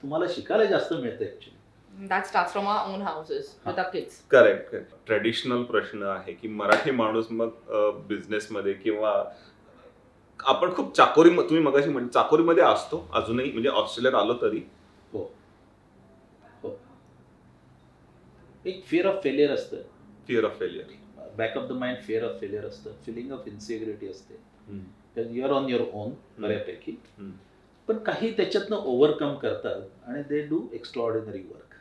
तुम्हाला शिकायला जास्त मिळतं actually that starts from our own houses with our kids. Correct traditional प्रश्न आहे की मराठी माणूस मग बिझनेस मध्ये किंवा आपण खूप चाकोरी तुम्ही मगाशी म्हणजे चाकोरीमध्ये असतो अजूनही म्हणजे ऑस्ट्रेलियात आलो तरी. हो. हो. एक फिअर ऑफ फेलियर असतं. Fear of failure back of the mind fear of failure असतं. फिलिंग ऑफ इन्सिक्युरिटी असते. युअर ऑन युअर ओन बऱ्यापैकी. पण काही त्याच्यातनं ओव्हरकम करतात आणि they do extraordinary work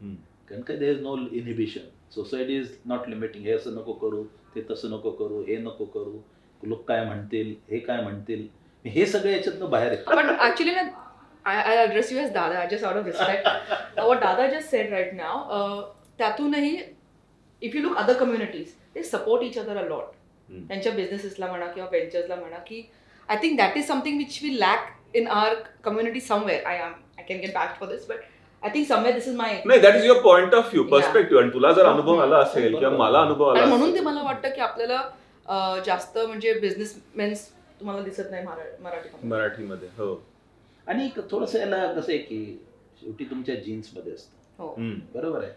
hmm. कारण काय there is no inhibition society is not limiting हे असं नको करू ते तसं नको करू हे नको करू. लोक काय म्हणतील हे काय म्हणतील. हे सगळे याच्यातनं बाहेर येतात But actually, na, I, I address you as Dada, just out of respect. uh, what Dada just said right now, uh, त्यातूनही if you look other communities, they support each other a lot. हम्म. त्यांच्या बिझनेसेसला म्हणा किंवा व्हेंचर्सला म्हणा की I think that is something which we lack in our community somewhere I am I can get back for this but I think somewhere this is my नाही that is your point of view. Perspective आणि तुला जर अनुभव आला असेल किंवा मला अनुभव आला म्हणून ते मला वाटतं की आपल्याला अं, जास्त म्हणजे बिझनेसमेन्स तुम्हाला दिसत नाही मरा- मराठी मराठीमध्ये हो. आणि थोडंसं याला कसं आहे की शेवटी तुमच्या जीन्समध्ये असतं. हो. बरोबर आहे.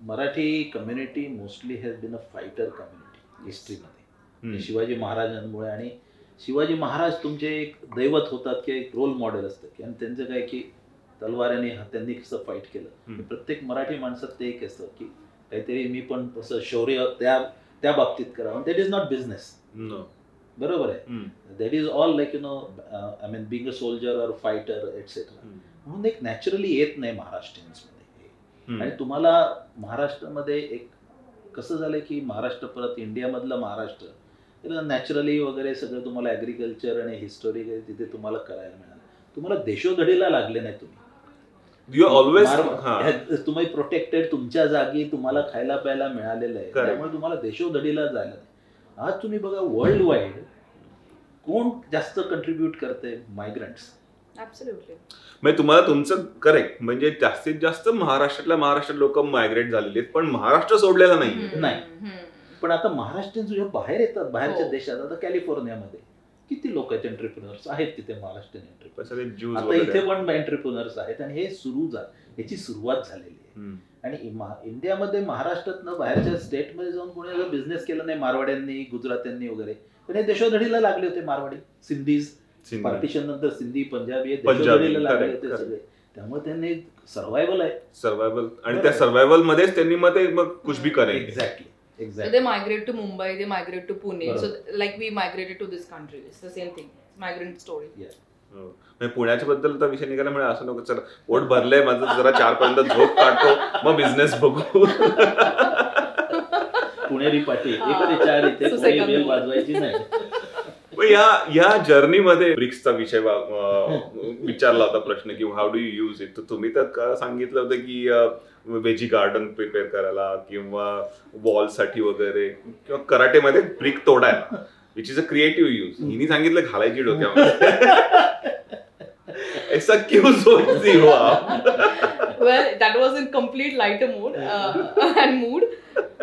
Marathi community mostly has been a fighter community हिस्ट्रीमध्ये. शिवाजी महाराजांमुळे आणि शिवाजी महाराज तुमचे एक दैवत होतात किंवा एक रोल मॉडेल असतं की आणि त्यांचं काय की तलवाऱ्याने त्यांनी कसं फाईट केलं. प्रत्येक मराठी माणसात ते एक असतं की काहीतरी मी पण तसं शौर्य त्या त्या बाबतीत करावं दॅट इज नॉट बिझनेस. बरोबर आहे. That is all like you know I mean being a soldier और फायटर एटसेट्रा. म्हणून एक नॅचरली येत नाही महाराष्ट्रीयन्समध्ये हम्म. आणि तुम्हाला महाराष्ट्रामध्ये एक कसं झालं की महाराष्ट्र परत इंडियामधलं महाराष्ट्र नॅचरली वगैरे सगळं तुम्हाला ॲग्रिकल्चर आणि हिस्टोरी तिथे तुम्हाला करायला मिळालं. तुम्हाला देशोधडीला लागले नाही तुम्ही. हा. ह्या- तुम्ही प्रोटेक्टेड तुमच्या जागी तुम्हाला खायला प्यायला मिळालेलं आहे. त्यामुळे तुम्हाला देशोधडीला जायला आज तुम्ही बघा वर्ल्ड वाईड कोण जास्त कंट्रीब्यूट करते मायग्रंट्स म्हणजे तुम्हाला तुमचं करेक्ट म्हणजे जास्तीत जास्त महाराष्ट्रातल्या महाराष्ट्र लोक मायग्रेट झालेले आहेत पण महाराष्ट्र सोडलेला नाही नाही. पण आता महाराष्ट्रीयन जेव्हा बाहेर येतात बाहेरच्या हो. देशात आता कॅलिफोर्नियामध्ये किती लोक आहेत एंटरप्रिनर्स आहेत तिथे महाराष्ट्रीयन आता इथे पण एंटरप्रिनर्स आहेत आणि हे सुरू झा याची सुरुवात झालेली आहे. आणि इंडियामध्ये महाराष्ट्रातनं बाहेरच्या स्टेटमध्ये जाऊन कोणी बिझनेस केला नाही मारवाड्यांनी गुजरात्यांनी वगैरे पण हे देशोधडीला लागले होते मारवाडी सिंधीज सिंधी. पार्टिशन नंतर सिंधी पंजाबी हे. सगळे त्यामुळे त्यांनी सर्व्हायवल आहे सर्व्हायवल आणि. त्या सर्व्हायवल मध्येच त्यांनी मग ते मग कुछ भी करेंगे exactly So exactly they migrate to Mumbai, they migrate to Pune. So Barabar. like we migrated to this country. It's the same thing. Migrant story. पुण्याच्या बद्दल तर विषय निघाला म्हणजे असं नको चला पोट भरलंय माझं जरा चार पर्यंत झोप काढतो मग बिझनेस बघू पुणेरी हा. एखादी चार इथे. वाजवायची नाही या या जर्नीमध्ये ब्रिक्सचा विषय विचारला होता प्रश्न की how do you use it तर तुम्ही तर सांगितलं होतं की वेजी गार्डन प्रिपेअर करायला किंवा वॉलसाठी वगैरे किंवा कराटेमध्ये ब्रिक तोडायला which is a creative use हिनी सांगितलं घालायची डोक्यामध्ये ऐसा क्यों सोचती हो. आप well, that was in complete lighter mood. Uh, and mood.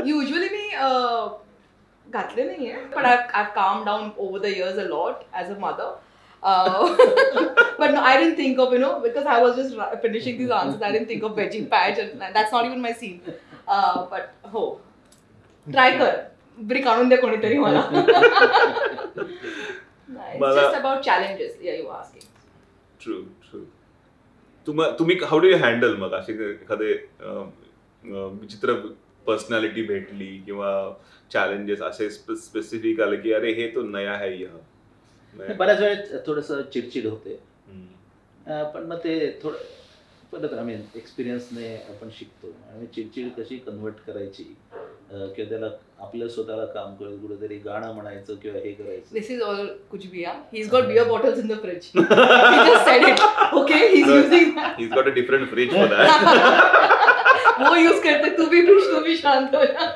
Usually me uh, घातले नाहीये but I've, I've calmed down over the years a lot as a mother. Uh, but no, I didn't think of, you know, because I was just finishing these answers, I didn't think of veggie patch and that's not even my scene. Uh, but हो try कर brick आणून द्या कोणीतरी मला about challenges. Yeah, you were asking. True true तुम्हा तुम्ही how do you handle मग असे एखादे अं, अं, विचित्र पर्सनॅलिटी भेटली किंवा चॅलेंजेस असे स्पेसिफिक आले की अरे हे तो नया है यह मैं- बऱ्याच वेळेस थोडस चिडचिड होते. अं, पण मग ते थोडं परत आय मीन एक्सपिरियन्सने आपण शिकतो आणि चिडचिड कशी कन्वर्ट करायची अं, किंवा त्याला आपलं स्वतःला काम करत कुठेतरी गाणं म्हणायचं किंवा हे करायचं This is all kuch bhi, yeah? He's got beer bottles in the fridge. he just said it. Okay, he's No. using that. He's got a different fridge for that. वो यूज करते तू भी खुश तू भी शांत हो जा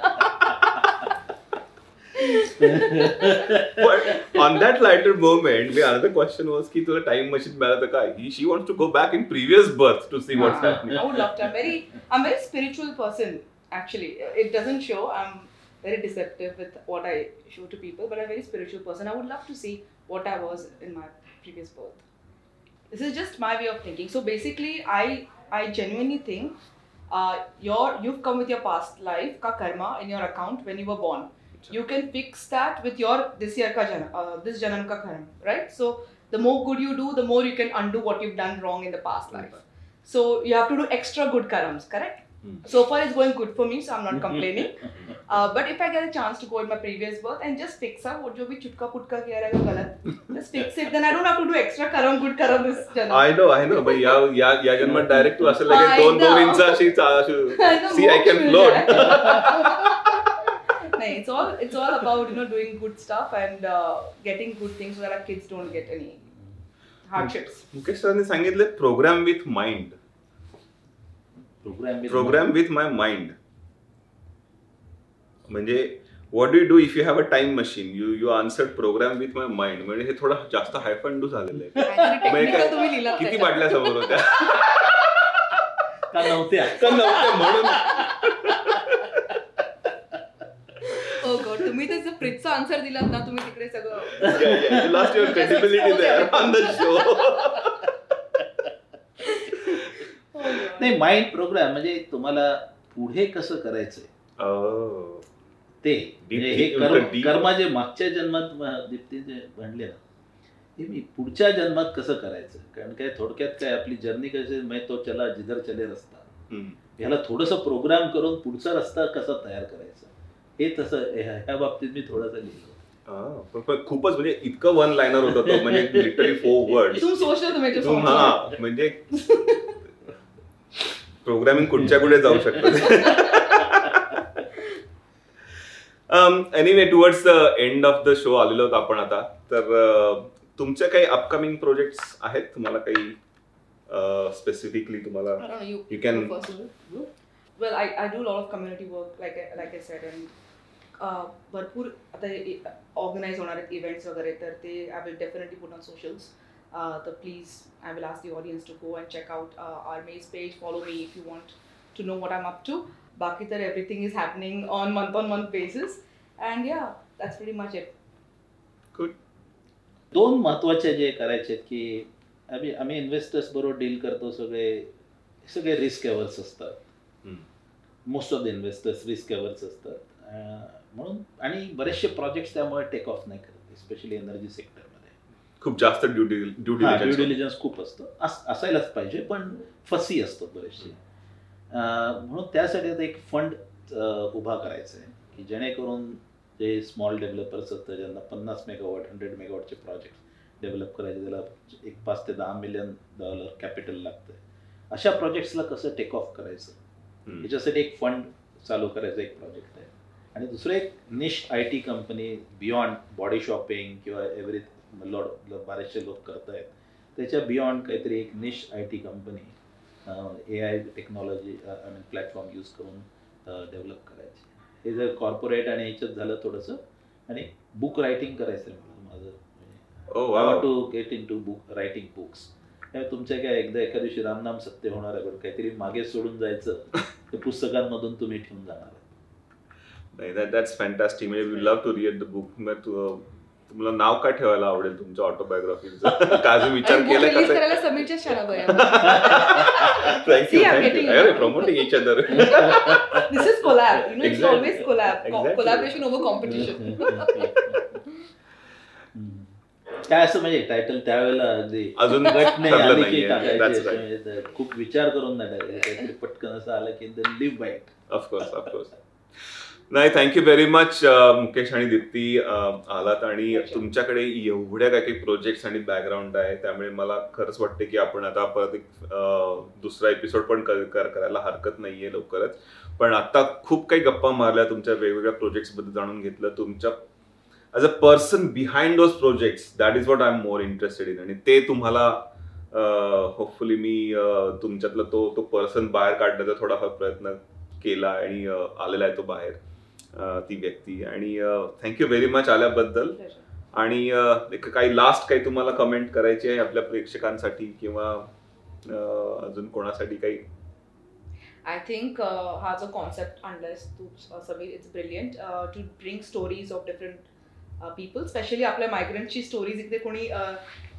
But on that lighter moment, the another question was की तुला टाइम मशीन मिळालं तर काय ही she wants to go back in previous birth to see what's I happening would love to. I'm very, I'm very spiritual person. Actually, it doesn't show. I'm very deceptive with what I show to people, but I'm a very spiritual person. I would love to see what I was in my previous birth. This is just my way of thinking. So basically, I I genuinely think uh, your you've come with your past life ka karma in your account when you were born. you can fix that with your this year ka janam, uh, this janam ka karma, right? So the more good you do, the more you can undo what you've done wrong in the past life. So you have to do extra good karams, correct? Hmm. So far it's going good for me, so I'm not complaining. Uh, but if I get a chance to go in my previous birth and just fix up what जो भी चुटका पुटका KIA रहेगा गलत, just fix it. Then I don't have to do extra karam good karam this janam. I know I know yeah yeah yeah जन्मात direct तू असं हा, लगेच दोन दोन एकदम. इंच अशी एकदम सी आय कॅन मोक्ष फ्लोट मिल जाए. No, it's all it's all about you know doing good stuff and uh, getting good things so that our kids don't get any hardships. Mukesh सरांनी सांगितलं programme with mind Program program with my mind म्हणजे what do do if you have a time machine you you answer program with my mind म्हणजे हे थोडं जास्त हायफंडू झालेलं आहे. म्हणजे काय- किती. बाटल्या समोर होत्या? का नव्हत्या? का नव्हत्या म्हणून? Oh God, तुम्ही त्याचं फ्रीजचा आन्सर दिलात ना तुम्ही तिकडे सगळं last your credibility there on the show नाही माइंड प्रोग्राम म्हणजे तुम्हाला पुढे कसं करायचंय? ते म्हणजे हे कर्म. कर्म जे मागच्या जन्मात दीप्ती जे म्हणले ना हे मी पुढच्या जन्मात कसं करायचं? कारण काय थोडक्यात काय आपली जर्नी कशी मैं तो चला जिधर चले रस्ता. ह्याला थोडस प्रोग्राम करून पुढचा रस्ता कसा तयार करायचा? हे तसं ह्या बाबतीत मी थोडंसं लिहिलं. खूपच म्हणजे इतकं वन लाईनर होतं तो म्हणजे लिटरली फोर वर्ड. हा म्हणजे प्रोग्रामिंग कुठच्या कुठे जाऊ शकतं? Anyway towards the end of the show आलेलो आहोत आपण आता. तर अं, तुमचे काही अपकमिंग प्रोजेक्ट आहेत? तुम्हाला काही स्पेसिफिकली तुम्हाला I don't know, you, You can- go first. Well, I, I do a lot of community work, like I, like I said, and uh, भरपूर आता ऑर्गनाईज होणार आहेत इव्हेंट्स वगैरे तर ते I will definitely put on socials तर please I will ask the audience to go and check out our मेज page follow me if you want to know what I am up to बाकी तर everything is happening on month on month basis and yeah that's very much it good दोन महत्त्वाचे जे करायचे आहेत की आम्ही आम्ही इन्व्हेस्टर्स बरोबर डील करतो सगळे सगळे रिस्क एवर्स असतात. Most of the investors risk averse असतात. अं, म्हणून आणि बरेचसे प्रोजेक्ट्स त्यामुळे टेक ऑफ नाही करत एस्पेशली एनर्जी सेक्टरमध्ये खूप जास्त ड्युटी ड्यू ड्यू डिलिजन्स खूप असतं. अस- असायलाच पाहिजे पण फसी असतात बरेचसे. म्हणून त्यासाठी आता एक फंड उभा करायचा आहे की जेणेकरून जे स्मॉल डेव्हलपर्स असतात ज्यांना पन्नास मेगावॉट हंड्रेड मेगावॉटचे प्रोजेक्ट डेव्हलप करायचे त्याला एक पाच ते दहा मिलियन डॉलर कॅपिटल लागतं अशा प्रोजेक्ट्सला कसं टेक ऑफ करायचं? याच्यासाठी एक फंड चालू करायचं एक प्रोजेक्ट आहे. आणि दुसरं एक niche I T company beyond body shopping किंवा एव्हरी लॉट बरेचसे लोक करत आहेत त्याच्या बियॉन्ड काहीतरी एक niche I T company A I technology I mean platform use करून डेव्हलप करायची. हे जर कॉर्पोरेट आणि ह्याच्यात झालं थोडंसं आणि बुक रायटिंग करायचं आहे मला माझं. To get into book writing books तुमच्या काय एकदा एका दिवशी रामनाम सत्य होणार आहे पण काहीतरी मागे सोडून जायचं ते पुस्तकांमधून तुम्ही ठेवून जाणार नाही दॅट दॅट्स फॅन्टॅस्टिक म्हणजे we love to read the book तुम्हाला नाव काय ठेवायला आवडेल तुमच्या ऑटोबायोग्राफीचं काय अजून विचार केला समीरच्या शाळा. Promoting each other This is collab. You know, it's Exactly. always collab. Co- Exactly. Collaboration over competition. काय असं म्हणजे टायटल त्यावेळेला अगदी अजून गट नाही. म्हणजे खूप विचार करून नाही पटकन असं आलं की live bite of course of course नाही thank you very much Mukesh आणि दीप्ती अं, आलात आणि. तुमच्याकडे एवढ्या काही काही प्रोजेक्ट्स आणि बॅकग्राऊंड आहे त्यामुळे मला खरंच वाटते की आपण आता परत एक अं, दुसरा एपिसोड पण कर- कर- करायला हरकत नाहीये लवकरच. पण आता खूप काही गप्पा मारल्या तुमच्या वेगवेगळ्या प्रोजेक्ट्सबद्दल जाणून घेतलं तुमच्या as a person behind those projects that is what I am more interested in आणि ते तुम्हाला होपफुली मी अं, तुमच्यातला तो तो पर्सन बाहेर काढण्याचा थोडाफार प्रयत्न केला आणि आलेला आहे तो बाहेर. ती व्यक्ती. आणि थँक्यू व्हेरी मच आल्याबद्दल. आणि काही लास्ट काही तुम्हाला कमेंट करायची आहे आपल्या प्रेक्षकांसाठी किंवा अजून कोणासाठी काही? आय थिंक हा जो कॉन्सेप्ट आणलायस तू Sameer it's brilliant to bring stories of different people specially आपल्या मायग्रंटची स्टोरीज इकडे कोणी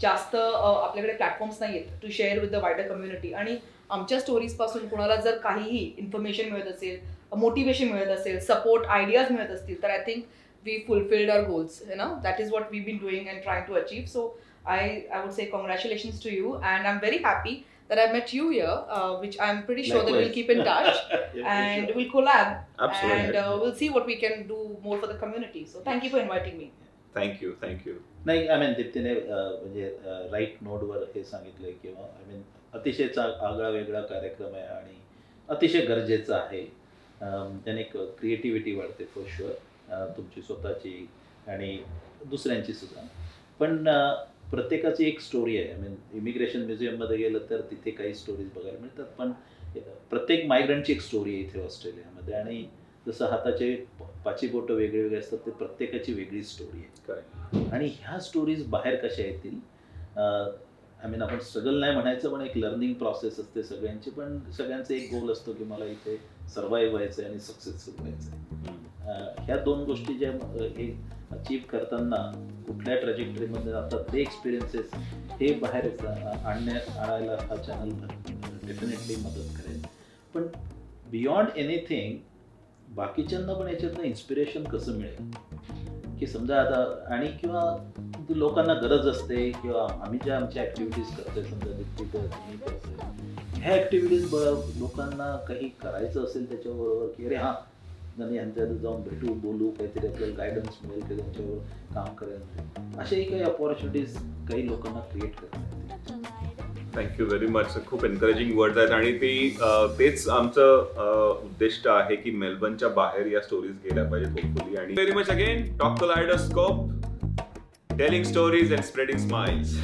जास्त आपल्याकडे प्लॅटफॉर्म्स नाही आहेत to share with the wider community आणि आमच्या स्टोरीजपासून कोणाला जर काहीही इन्फॉर्मेशन मिळत असेल मोटिवेशन मिळत असेल सपोर्ट आयडियाज मिळत असतील तर I think we fulfilled our goals. You know, that is what we've been doing and trying to achieve. So I, I would say congratulations to you, and I'm very happy that I met you here, uh, which I'm pretty sure that we'll Likewise. keep in touch Yeah, and sure. we'll collab Absolutely. and uh, we'll see what we can do more for the community. So thank you for inviting me. Thank you thank you नाही I mean दीप्तीने म्हणजे right नोडवर हे सांगितलंय किंवा I mean अतिशय आगळा वेगळा कार्यक्रम आहे आणि अतिशय गरजेचं आहे त्याने एक क्रिएटिव्हिटी वाढते फॉर शुअर तुमची स्वतःची आणि दुसऱ्यांची सुद्धा. पण प्रत्येकाची एक स्टोरी आहे. आय मीन इमिग्रेशन म्युझियममध्ये गेलं तर तिथे काही स्टोरीज बघायला मिळतात पण प्रत्येक मायग्रंटची एक स्टोरी आहे इथे ऑस्ट्रेलियामध्ये. आणि जसं हाताचे पाची बोटं वेगळे वेगळे असतात ते प्रत्येकाची वेगळी स्टोरी आहे. आणि ह्या स्टोरीज बाहेर कशा येतील? आय मीन आपण स्ट्रगल नाही म्हणायचं पण एक लर्निंग प्रोसेस असते सगळ्यांची. पण सगळ्यांचा एक गोल असतो की मला इथे सर्वाईव्ह व्हायचं आहे आणि सक्सेसफुल व्हायचं आहे ह्या दोन गोष्टी ज्या हे अचीव करताना कुठल्या ट्रॅजेक्टरीमध्ये जातात ते एक्सपिरियन्सेस हे बाहेर आणण्यात आणायला हा चॅनल डेफिनेटली मदत करेल. पण बियॉन्ड एनिथिंग बाकीच्यांना पण याच्यातनं इन्स्पिरेशन कसं मिळेल? की समजा आता आणि किंवा लोकांना गरज असते किंवा आम्ही ज्या आमच्या ऍक्टिव्हिटीज करतोय समजा करतोय ह्या ऍक्टिव्हिटीज लोकांना काही करायचं असेल त्याच्याबरोबर की अरे हां नाही यांच्याकडे जाऊन भेटू बोलू काहीतरी आपल्याला गायडन्स मिळेल ते त्यांच्यावर काम करेल अशाही काही अपॉर्च्युनिटीज काही लोकांना क्रिएट करता येतील. थँक्यू व्हेरी मच खूप एनकरेजिंग वर्ड आहेत. आणि ती तेच आमचं उद्दिष्ट आहे की मेलबर्नच्या बाहेर या स्टोरीज गेल्या पाहिजेत होपफुली आणि very much again talk Lidoscope telling stories and spreading smiles